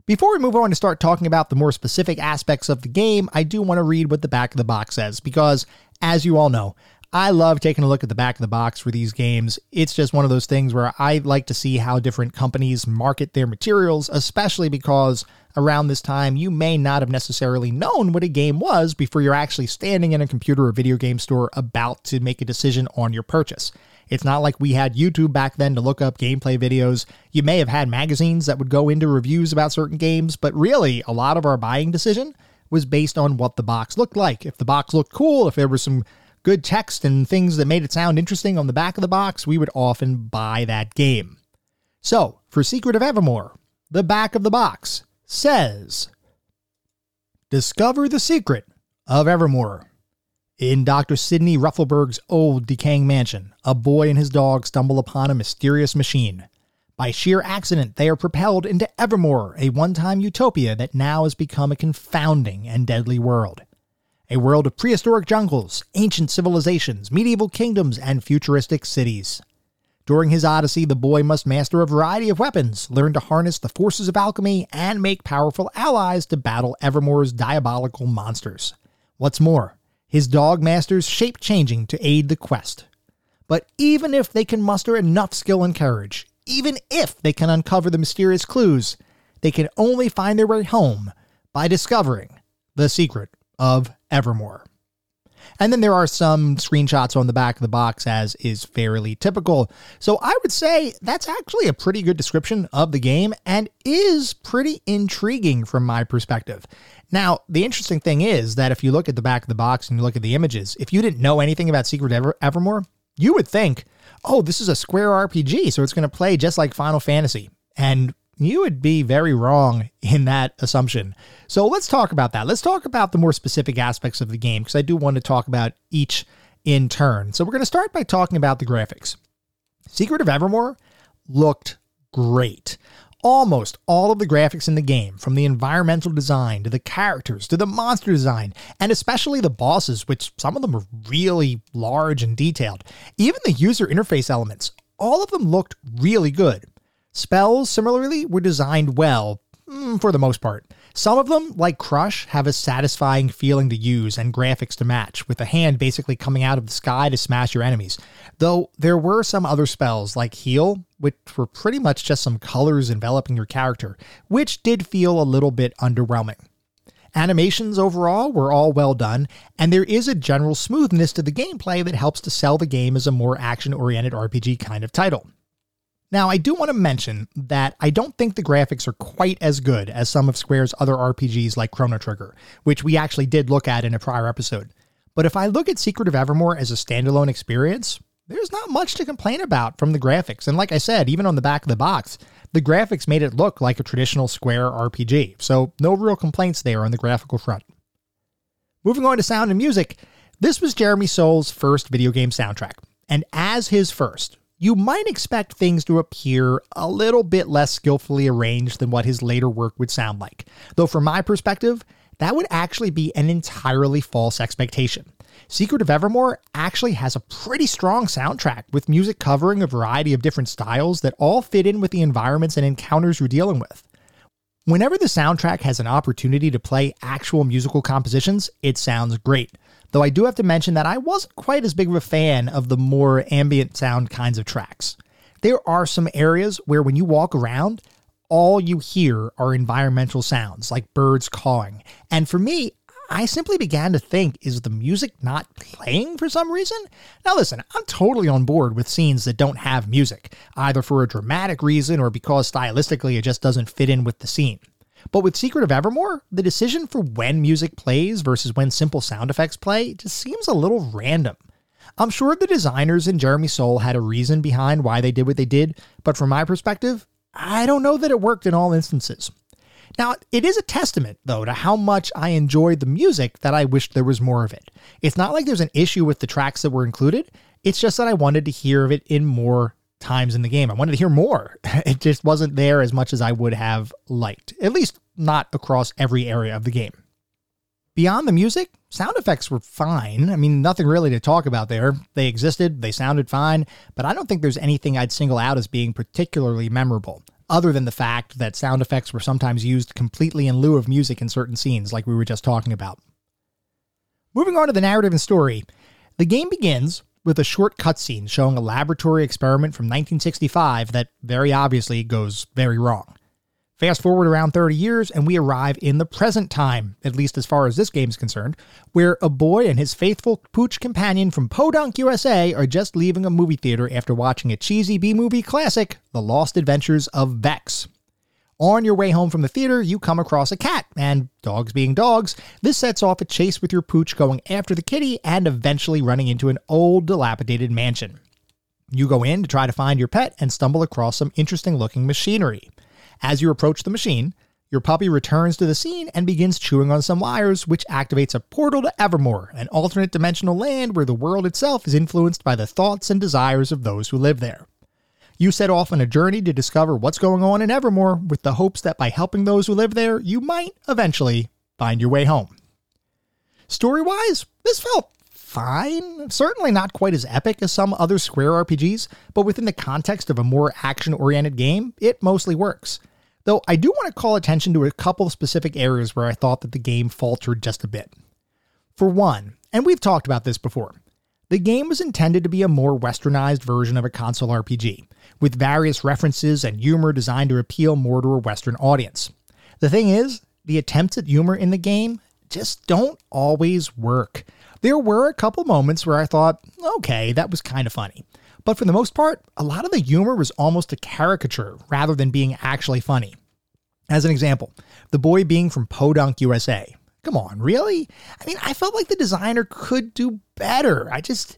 Before we move on to start talking about the more specific aspects of the game, I do want to read what the back of the box says because, as you all know, I love taking a look at the back of the box for these games. It's just one of those things where I like to see how different companies market their materials, especially because around this time you may not have necessarily known what a game was before you're actually standing in a computer or video game store about to make a decision on your purchase. It's not like we had YouTube back then to look up gameplay videos. You may have had magazines that would go into reviews about certain games, but really, a lot of our buying decision was based on what the box looked like. If the box looked cool, if there was some good text and things that made it sound interesting on the back of the box, we would often buy that game. So, for Secret of Evermore, the back of the box says Discover the secret of Evermore. In Dr. Sidney Ruffleberg's old, decaying mansion, a boy and his dog stumble upon a mysterious machine. By sheer accident, they are propelled into Evermore, a one time utopia that now has become a confounding and deadly world a world of prehistoric jungles, ancient civilizations, medieval kingdoms, and futuristic cities. During his odyssey, the boy must master a variety of weapons, learn to harness the forces of alchemy, and make powerful allies to battle Evermore's diabolical monsters. What's more, his dog masters shape changing to aid the quest. But even if they can muster enough skill and courage, even if they can uncover the mysterious clues, they can only find their way home by discovering the secret of Evermore. And then there are some screenshots on the back of the box, as is fairly typical. So I would say that's actually a pretty good description of the game and is pretty intriguing from my perspective. Now, the interesting thing is that if you look at the back of the box and you look at the images, if you didn't know anything about Secret Ever- Evermore, you would think, oh, this is a Square RPG, so it's going to play just like Final Fantasy. And you would be very wrong in that assumption. So let's talk about that. Let's talk about the more specific aspects of the game because I do want to talk about each in turn. So we're going to start by talking about the graphics. Secret of Evermore looked great. Almost all of the graphics in the game, from the environmental design to the characters to the monster design, and especially the bosses, which some of them are really large and detailed, even the user interface elements, all of them looked really good. Spells, similarly, were designed well, mm, for the most part. Some of them, like Crush, have a satisfying feeling to use and graphics to match, with a hand basically coming out of the sky to smash your enemies. Though there were some other spells, like Heal, which were pretty much just some colors enveloping your character, which did feel a little bit underwhelming. Animations overall were all well done, and there is a general smoothness to the gameplay that helps to sell the game as a more action oriented RPG kind of title. Now, I do want to mention that I don't think the graphics are quite as good as some of Square's other RPGs like Chrono Trigger, which we actually did look at in a prior episode. But if I look at Secret of Evermore as a standalone experience, there's not much to complain about from the graphics. And like I said, even on the back of the box, the graphics made it look like a traditional Square RPG. So no real complaints there on the graphical front. Moving on to sound and music, this was Jeremy Soule's first video game soundtrack. And as his first, you might expect things to appear a little bit less skillfully arranged than what his later work would sound like. Though, from my perspective, that would actually be an entirely false expectation. Secret of Evermore actually has a pretty strong soundtrack with music covering a variety of different styles that all fit in with the environments and encounters you're dealing with. Whenever the soundtrack has an opportunity to play actual musical compositions, it sounds great. Though I do have to mention that I wasn't quite as big of a fan of the more ambient sound kinds of tracks. There are some areas where when you walk around, all you hear are environmental sounds like birds cawing. And for me, I simply began to think, is the music not playing for some reason? Now, listen, I'm totally on board with scenes that don't have music, either for a dramatic reason or because stylistically it just doesn't fit in with the scene. But with Secret of Evermore, the decision for when music plays versus when simple sound effects play just seems a little random. I'm sure the designers and Jeremy Soule had a reason behind why they did what they did, but from my perspective, I don't know that it worked in all instances. Now, it is a testament, though, to how much I enjoyed the music that I wished there was more of it. It's not like there's an issue with the tracks that were included, it's just that I wanted to hear of it in more times in the game. I wanted to hear more. It just wasn't there as much as I would have liked, at least not across every area of the game. Beyond the music, sound effects were fine. I mean, nothing really to talk about there. They existed, they sounded fine, but I don't think there's anything I'd single out as being particularly memorable other than the fact that sound effects were sometimes used completely in lieu of music in certain scenes, like we were just talking about. Moving on to the narrative and story, the game begins with a short cutscene showing a laboratory experiment from 1965 that very obviously goes very wrong. Fast forward around 30 years, and we arrive in the present time, at least as far as this game is concerned, where a boy and his faithful pooch companion from Podunk, USA are just leaving a movie theater after watching a cheesy B movie classic, The Lost Adventures of Vex. On your way home from the theater, you come across a cat, and dogs being dogs, this sets off a chase with your pooch going after the kitty and eventually running into an old, dilapidated mansion. You go in to try to find your pet and stumble across some interesting looking machinery. As you approach the machine, your puppy returns to the scene and begins chewing on some wires, which activates a portal to Evermore, an alternate dimensional land where the world itself is influenced by the thoughts and desires of those who live there. You set off on a journey to discover what's going on in Evermore with the hopes that by helping those who live there, you might eventually find your way home. Story wise, this felt fine. Certainly not quite as epic as some other Square RPGs, but within the context of a more action oriented game, it mostly works. Though I do want to call attention to a couple of specific areas where I thought that the game faltered just a bit. For one, and we've talked about this before, the game was intended to be a more westernized version of a console RPG, with various references and humor designed to appeal more to a Western audience. The thing is, the attempts at humor in the game just don't always work. There were a couple moments where I thought, okay, that was kind of funny. But for the most part, a lot of the humor was almost a caricature rather than being actually funny. As an example, the boy being from Podunk, USA. Come on, really? I mean, I felt like the designer could do better. I just,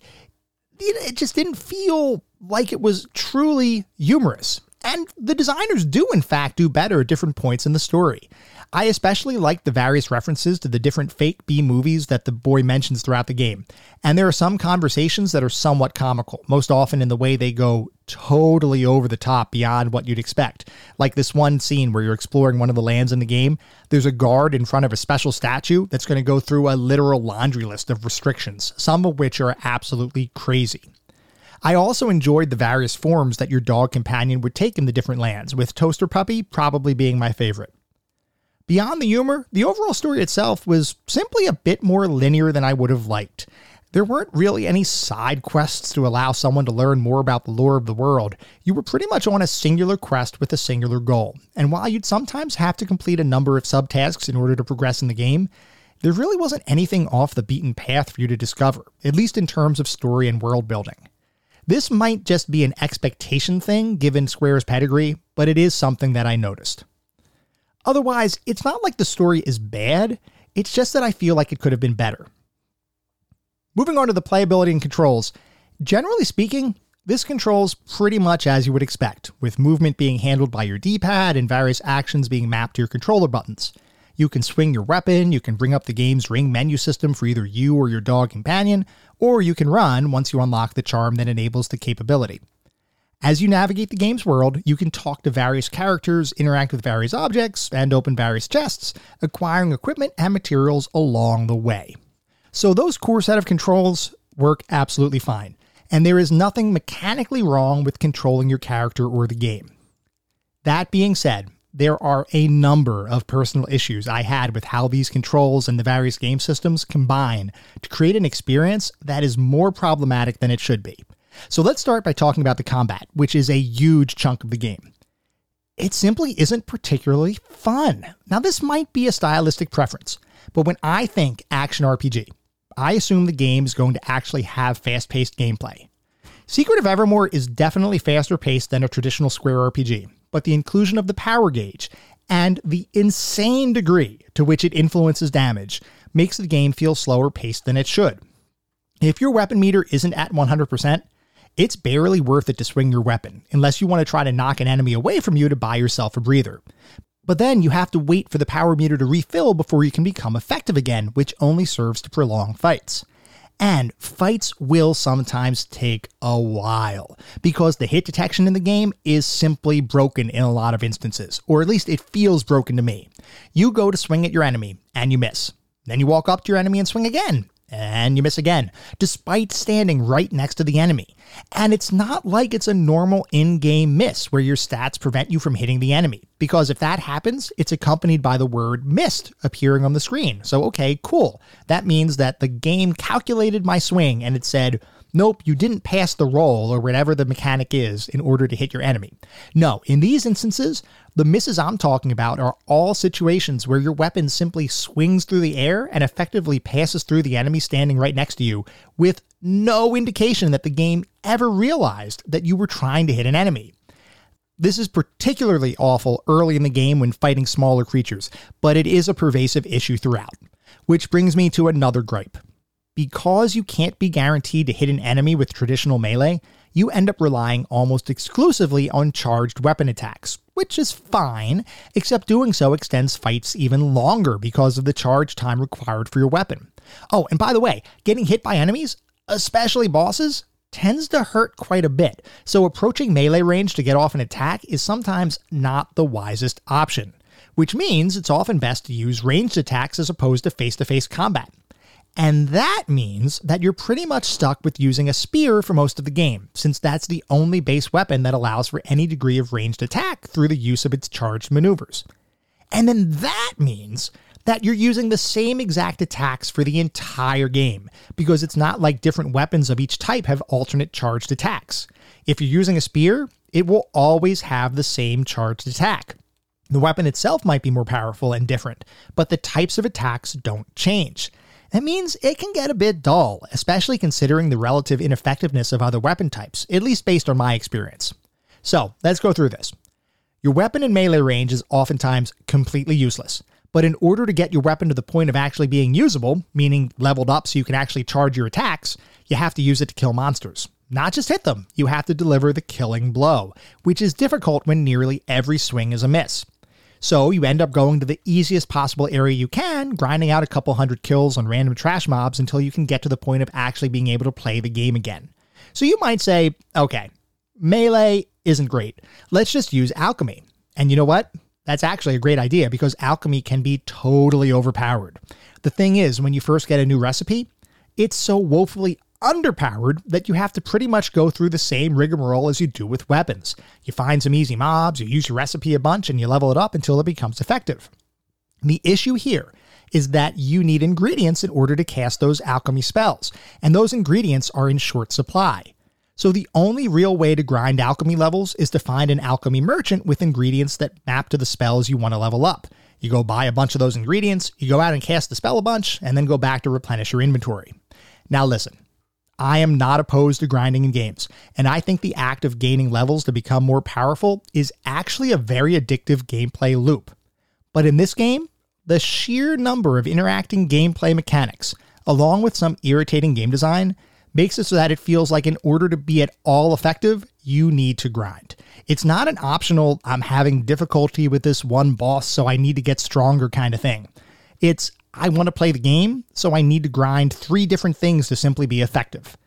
it just didn't feel like it was truly humorous. And the designers do, in fact, do better at different points in the story. I especially like the various references to the different fake B movies that the boy mentions throughout the game. And there are some conversations that are somewhat comical, most often in the way they go totally over the top beyond what you'd expect. Like this one scene where you're exploring one of the lands in the game, there's a guard in front of a special statue that's going to go through a literal laundry list of restrictions, some of which are absolutely crazy. I also enjoyed the various forms that your dog companion would take in the different lands, with Toaster Puppy probably being my favorite. Beyond the humor, the overall story itself was simply a bit more linear than I would have liked. There weren't really any side quests to allow someone to learn more about the lore of the world. You were pretty much on a singular quest with a singular goal. And while you'd sometimes have to complete a number of subtasks in order to progress in the game, there really wasn't anything off the beaten path for you to discover, at least in terms of story and world building. This might just be an expectation thing given Square's pedigree, but it is something that I noticed. Otherwise, it's not like the story is bad, it's just that I feel like it could have been better. Moving on to the playability and controls, generally speaking, this controls pretty much as you would expect, with movement being handled by your D pad and various actions being mapped to your controller buttons. You can swing your weapon, you can bring up the game's ring menu system for either you or your dog companion, or you can run once you unlock the charm that enables the capability. As you navigate the game's world, you can talk to various characters, interact with various objects, and open various chests, acquiring equipment and materials along the way. So, those core set of controls work absolutely fine, and there is nothing mechanically wrong with controlling your character or the game. That being said, there are a number of personal issues I had with how these controls and the various game systems combine to create an experience that is more problematic than it should be. So let's start by talking about the combat, which is a huge chunk of the game. It simply isn't particularly fun. Now, this might be a stylistic preference, but when I think action RPG, I assume the game is going to actually have fast paced gameplay. Secret of Evermore is definitely faster paced than a traditional Square RPG, but the inclusion of the power gauge and the insane degree to which it influences damage makes the game feel slower paced than it should. If your weapon meter isn't at 100%, it's barely worth it to swing your weapon, unless you want to try to knock an enemy away from you to buy yourself a breather. But then you have to wait for the power meter to refill before you can become effective again, which only serves to prolong fights. And fights will sometimes take a while because the hit detection in the game is simply broken in a lot of instances, or at least it feels broken to me. You go to swing at your enemy and you miss. Then you walk up to your enemy and swing again, and you miss again, despite standing right next to the enemy. And it's not like it's a normal in game miss where your stats prevent you from hitting the enemy, because if that happens, it's accompanied by the word missed appearing on the screen. So, okay, cool. That means that the game calculated my swing and it said, Nope, you didn't pass the roll or whatever the mechanic is in order to hit your enemy. No, in these instances, the misses I'm talking about are all situations where your weapon simply swings through the air and effectively passes through the enemy standing right next to you with no indication that the game ever realized that you were trying to hit an enemy. This is particularly awful early in the game when fighting smaller creatures, but it is a pervasive issue throughout. Which brings me to another gripe because you can't be guaranteed to hit an enemy with traditional melee, you end up relying almost exclusively on charged weapon attacks, which is fine, except doing so extends fights even longer because of the charge time required for your weapon. Oh, and by the way, getting hit by enemies, especially bosses, tends to hurt quite a bit, so approaching melee range to get off an attack is sometimes not the wisest option, which means it's often best to use ranged attacks as opposed to face to face combat. And that means that you're pretty much stuck with using a spear for most of the game, since that's the only base weapon that allows for any degree of ranged attack through the use of its charged maneuvers. And then that means that you're using the same exact attacks for the entire game, because it's not like different weapons of each type have alternate charged attacks. If you're using a spear, it will always have the same charged attack. The weapon itself might be more powerful and different, but the types of attacks don't change. That means it can get a bit dull, especially considering the relative ineffectiveness of other weapon types, at least based on my experience. So, let's go through this. Your weapon in melee range is oftentimes completely useless, but in order to get your weapon to the point of actually being usable, meaning leveled up so you can actually charge your attacks, you have to use it to kill monsters. Not just hit them, you have to deliver the killing blow, which is difficult when nearly every swing is a miss. So you end up going to the easiest possible area you can, grinding out a couple hundred kills on random trash mobs until you can get to the point of actually being able to play the game again. So you might say, okay, melee isn't great. Let's just use alchemy. And you know what? That's actually a great idea because alchemy can be totally overpowered. The thing is, when you first get a new recipe, it's so woefully underpowered that you have to pretty much go through the same rigmarole as you do with weapons. You find some easy mobs, you use your recipe a bunch, and you level it up until it becomes effective. The issue here is that you need ingredients in order to cast those alchemy spells, and those ingredients are in short supply. So the only real way to grind alchemy levels is to find an alchemy merchant with ingredients that map to the spells you want to level up. You go buy a bunch of those ingredients, you go out and cast the spell a bunch, and then go back to replenish your inventory. Now listen, I am not opposed to grinding in games, and I think the act of gaining levels to become more powerful is actually a very addictive gameplay loop. But in this game, the sheer number of interacting gameplay mechanics, along with some irritating game design, makes it so that it feels like in order to be at all effective, you need to grind. It's not an optional, I'm having difficulty with this one boss, so I need to get stronger kind of thing. It's I want to play the game, so I need to grind three different things to simply be effective.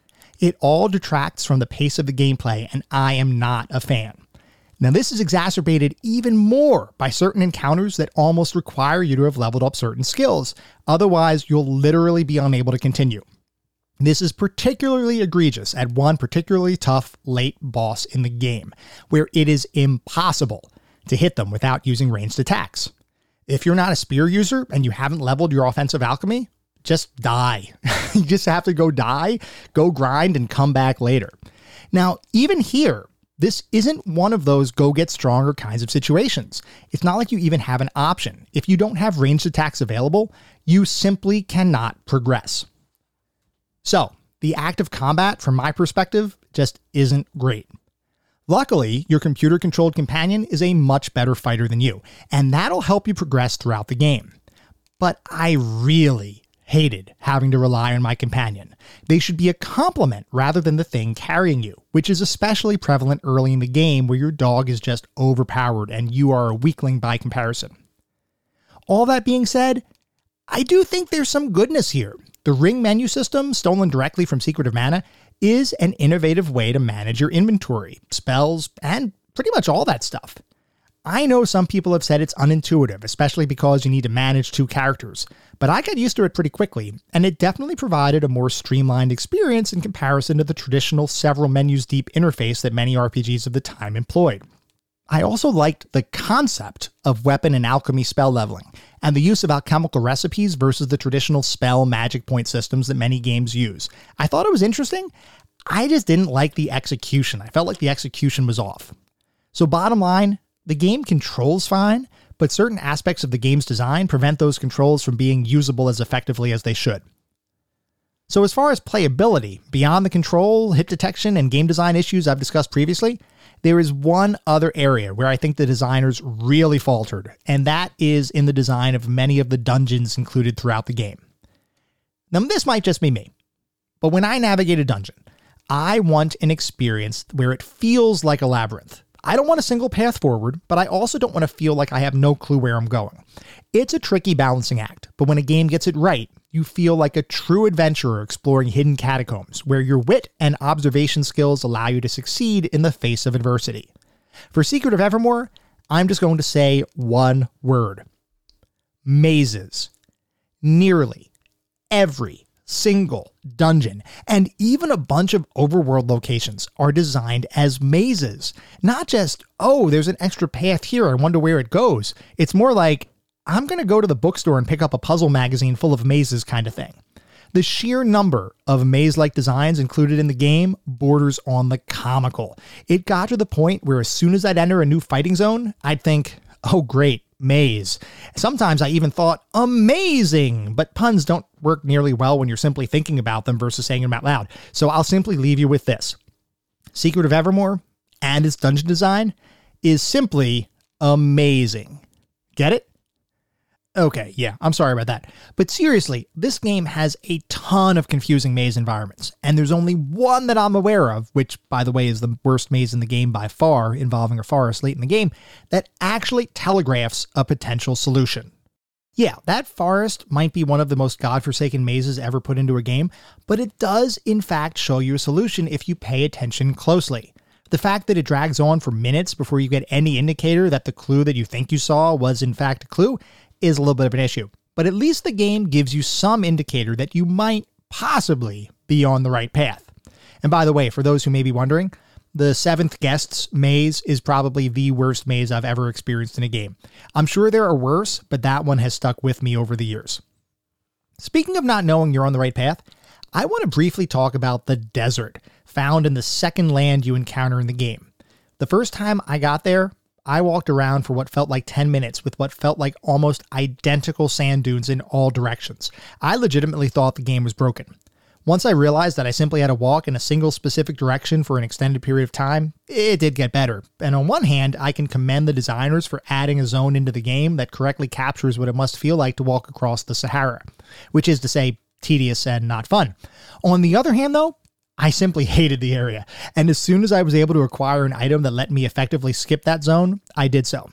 It all detracts from the pace of the gameplay, and I am not a fan. Now, this is exacerbated even more by certain encounters that almost require you to have leveled up certain skills. Otherwise, you'll literally be unable to continue. This is particularly egregious at one particularly tough late boss in the game, where it is impossible to hit them without using ranged attacks. If you're not a spear user and you haven't leveled your offensive alchemy, just die. you just have to go die, go grind, and come back later. Now, even here, this isn't one of those go get stronger kinds of situations. It's not like you even have an option. If you don't have ranged attacks available, you simply cannot progress. So, the act of combat, from my perspective, just isn't great. Luckily, your computer controlled companion is a much better fighter than you, and that'll help you progress throughout the game. But I really hated having to rely on my companion. They should be a complement rather than the thing carrying you, which is especially prevalent early in the game where your dog is just overpowered and you are a weakling by comparison. All that being said, I do think there's some goodness here. The ring menu system, stolen directly from Secret of Mana, is an innovative way to manage your inventory, spells, and pretty much all that stuff. I know some people have said it's unintuitive, especially because you need to manage two characters, but I got used to it pretty quickly, and it definitely provided a more streamlined experience in comparison to the traditional several menus deep interface that many RPGs of the time employed. I also liked the concept of weapon and alchemy spell leveling, and the use of alchemical recipes versus the traditional spell magic point systems that many games use. I thought it was interesting. I just didn't like the execution. I felt like the execution was off. So, bottom line, the game controls fine, but certain aspects of the game's design prevent those controls from being usable as effectively as they should. So, as far as playability, beyond the control, hit detection, and game design issues I've discussed previously, there is one other area where I think the designers really faltered, and that is in the design of many of the dungeons included throughout the game. Now, this might just be me, but when I navigate a dungeon, I want an experience where it feels like a labyrinth. I don't want a single path forward, but I also don't want to feel like I have no clue where I'm going. It's a tricky balancing act, but when a game gets it right, you feel like a true adventurer exploring hidden catacombs, where your wit and observation skills allow you to succeed in the face of adversity. For Secret of Evermore, I'm just going to say one word mazes. Nearly every single dungeon, and even a bunch of overworld locations are designed as mazes. Not just, oh, there's an extra path here, I wonder where it goes. It's more like, I'm going to go to the bookstore and pick up a puzzle magazine full of mazes kind of thing. The sheer number of maze like designs included in the game borders on the comical. It got to the point where as soon as I'd enter a new fighting zone, I'd think, oh, great, maze. Sometimes I even thought amazing, but puns don't work nearly well when you're simply thinking about them versus saying them out loud. So I'll simply leave you with this Secret of Evermore and its dungeon design is simply amazing. Get it? Okay, yeah, I'm sorry about that. But seriously, this game has a ton of confusing maze environments, and there's only one that I'm aware of, which, by the way, is the worst maze in the game by far, involving a forest late in the game, that actually telegraphs a potential solution. Yeah, that forest might be one of the most godforsaken mazes ever put into a game, but it does, in fact, show you a solution if you pay attention closely. The fact that it drags on for minutes before you get any indicator that the clue that you think you saw was, in fact, a clue is a little bit of an issue. But at least the game gives you some indicator that you might possibly be on the right path. And by the way, for those who may be wondering, the seventh guest's maze is probably the worst maze I've ever experienced in a game. I'm sure there are worse, but that one has stuck with me over the years. Speaking of not knowing you're on the right path, I want to briefly talk about the desert, found in the second land you encounter in the game. The first time I got there, I walked around for what felt like 10 minutes with what felt like almost identical sand dunes in all directions. I legitimately thought the game was broken. Once I realized that I simply had to walk in a single specific direction for an extended period of time, it did get better. And on one hand, I can commend the designers for adding a zone into the game that correctly captures what it must feel like to walk across the Sahara, which is to say, tedious and not fun. On the other hand, though, I simply hated the area. And as soon as I was able to acquire an item that let me effectively skip that zone, I did so.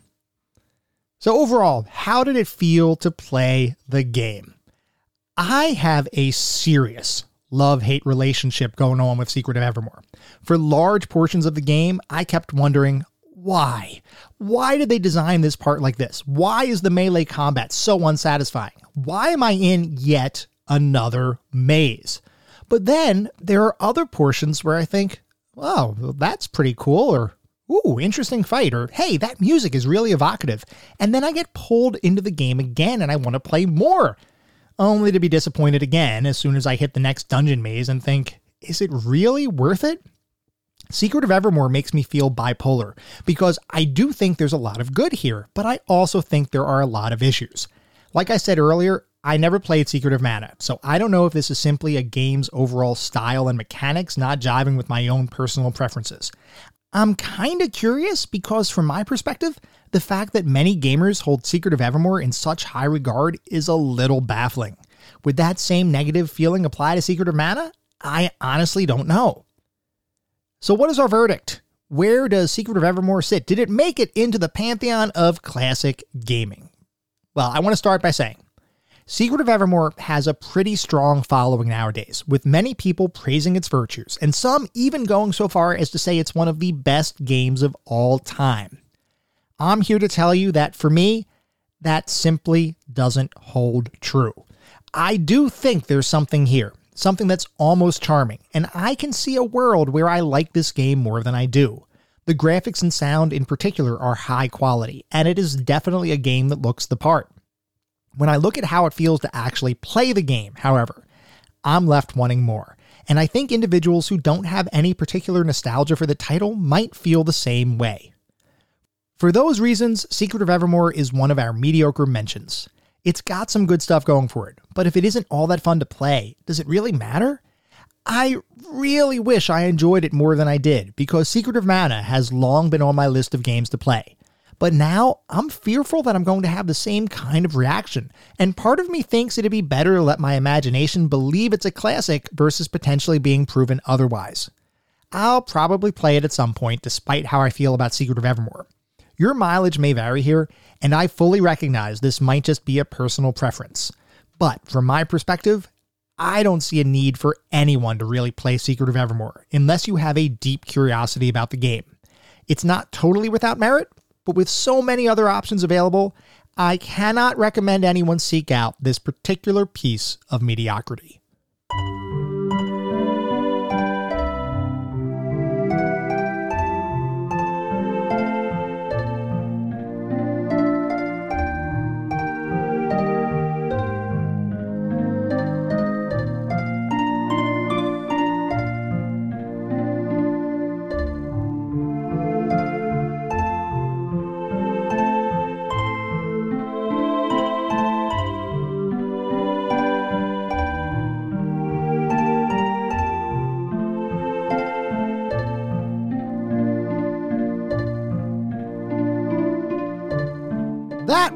So, overall, how did it feel to play the game? I have a serious love hate relationship going on with Secret of Evermore. For large portions of the game, I kept wondering why? Why did they design this part like this? Why is the melee combat so unsatisfying? Why am I in yet another maze? But then there are other portions where I think, oh, well, that's pretty cool, or ooh, interesting fight, or hey, that music is really evocative. And then I get pulled into the game again and I want to play more, only to be disappointed again as soon as I hit the next dungeon maze and think, is it really worth it? Secret of Evermore makes me feel bipolar because I do think there's a lot of good here, but I also think there are a lot of issues. Like I said earlier, I never played Secret of Mana, so I don't know if this is simply a game's overall style and mechanics not jiving with my own personal preferences. I'm kind of curious because, from my perspective, the fact that many gamers hold Secret of Evermore in such high regard is a little baffling. Would that same negative feeling apply to Secret of Mana? I honestly don't know. So, what is our verdict? Where does Secret of Evermore sit? Did it make it into the pantheon of classic gaming? Well, I want to start by saying Secret of Evermore has a pretty strong following nowadays, with many people praising its virtues, and some even going so far as to say it's one of the best games of all time. I'm here to tell you that for me, that simply doesn't hold true. I do think there's something here something that's almost charming, and I can see a world where I like this game more than I do. The graphics and sound in particular are high quality, and it is definitely a game that looks the part. When I look at how it feels to actually play the game, however, I'm left wanting more. And I think individuals who don't have any particular nostalgia for the title might feel the same way. For those reasons, Secret of Evermore is one of our mediocre mentions. It's got some good stuff going for it, but if it isn't all that fun to play, does it really matter? I really wish I enjoyed it more than I did because Secret of Mana has long been on my list of games to play. But now I'm fearful that I'm going to have the same kind of reaction, and part of me thinks it'd be better to let my imagination believe it's a classic versus potentially being proven otherwise. I'll probably play it at some point despite how I feel about Secret of Evermore. Your mileage may vary here, and I fully recognize this might just be a personal preference. But from my perspective, I don't see a need for anyone to really play Secret of Evermore unless you have a deep curiosity about the game. It's not totally without merit, but with so many other options available, I cannot recommend anyone seek out this particular piece of mediocrity.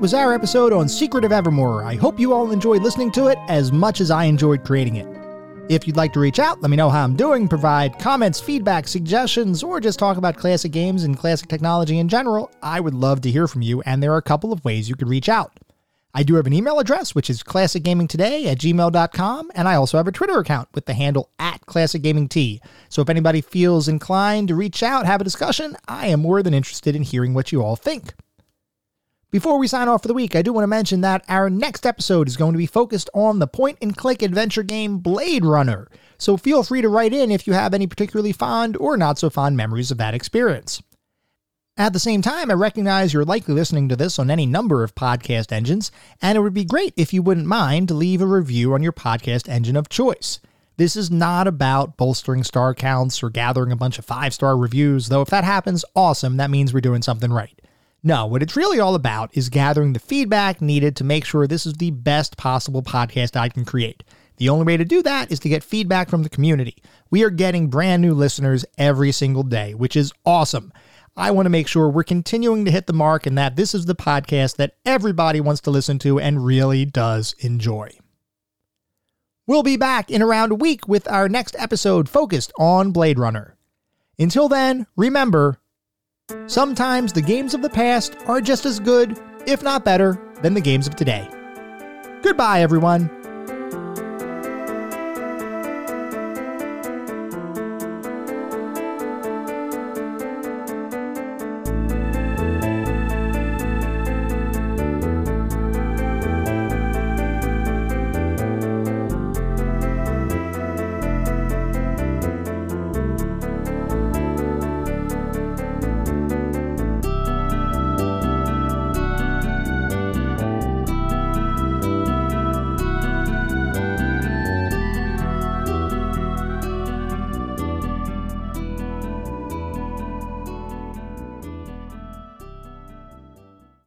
Was our episode on Secret of Evermore. I hope you all enjoyed listening to it as much as I enjoyed creating it. If you'd like to reach out, let me know how I'm doing, provide comments, feedback, suggestions, or just talk about classic games and classic technology in general, I would love to hear from you, and there are a couple of ways you could reach out. I do have an email address, which is classicgamingtoday at gmail.com, and I also have a Twitter account with the handle at classicgamingt. So if anybody feels inclined to reach out, have a discussion, I am more than interested in hearing what you all think. Before we sign off for the week, I do want to mention that our next episode is going to be focused on the point and click adventure game Blade Runner. So feel free to write in if you have any particularly fond or not so fond memories of that experience. At the same time, I recognize you're likely listening to this on any number of podcast engines, and it would be great if you wouldn't mind to leave a review on your podcast engine of choice. This is not about bolstering star counts or gathering a bunch of five star reviews, though if that happens, awesome, that means we're doing something right. No, what it's really all about is gathering the feedback needed to make sure this is the best possible podcast I can create. The only way to do that is to get feedback from the community. We are getting brand new listeners every single day, which is awesome. I want to make sure we're continuing to hit the mark and that this is the podcast that everybody wants to listen to and really does enjoy. We'll be back in around a week with our next episode focused on Blade Runner. Until then, remember Sometimes the games of the past are just as good, if not better, than the games of today. Goodbye, everyone.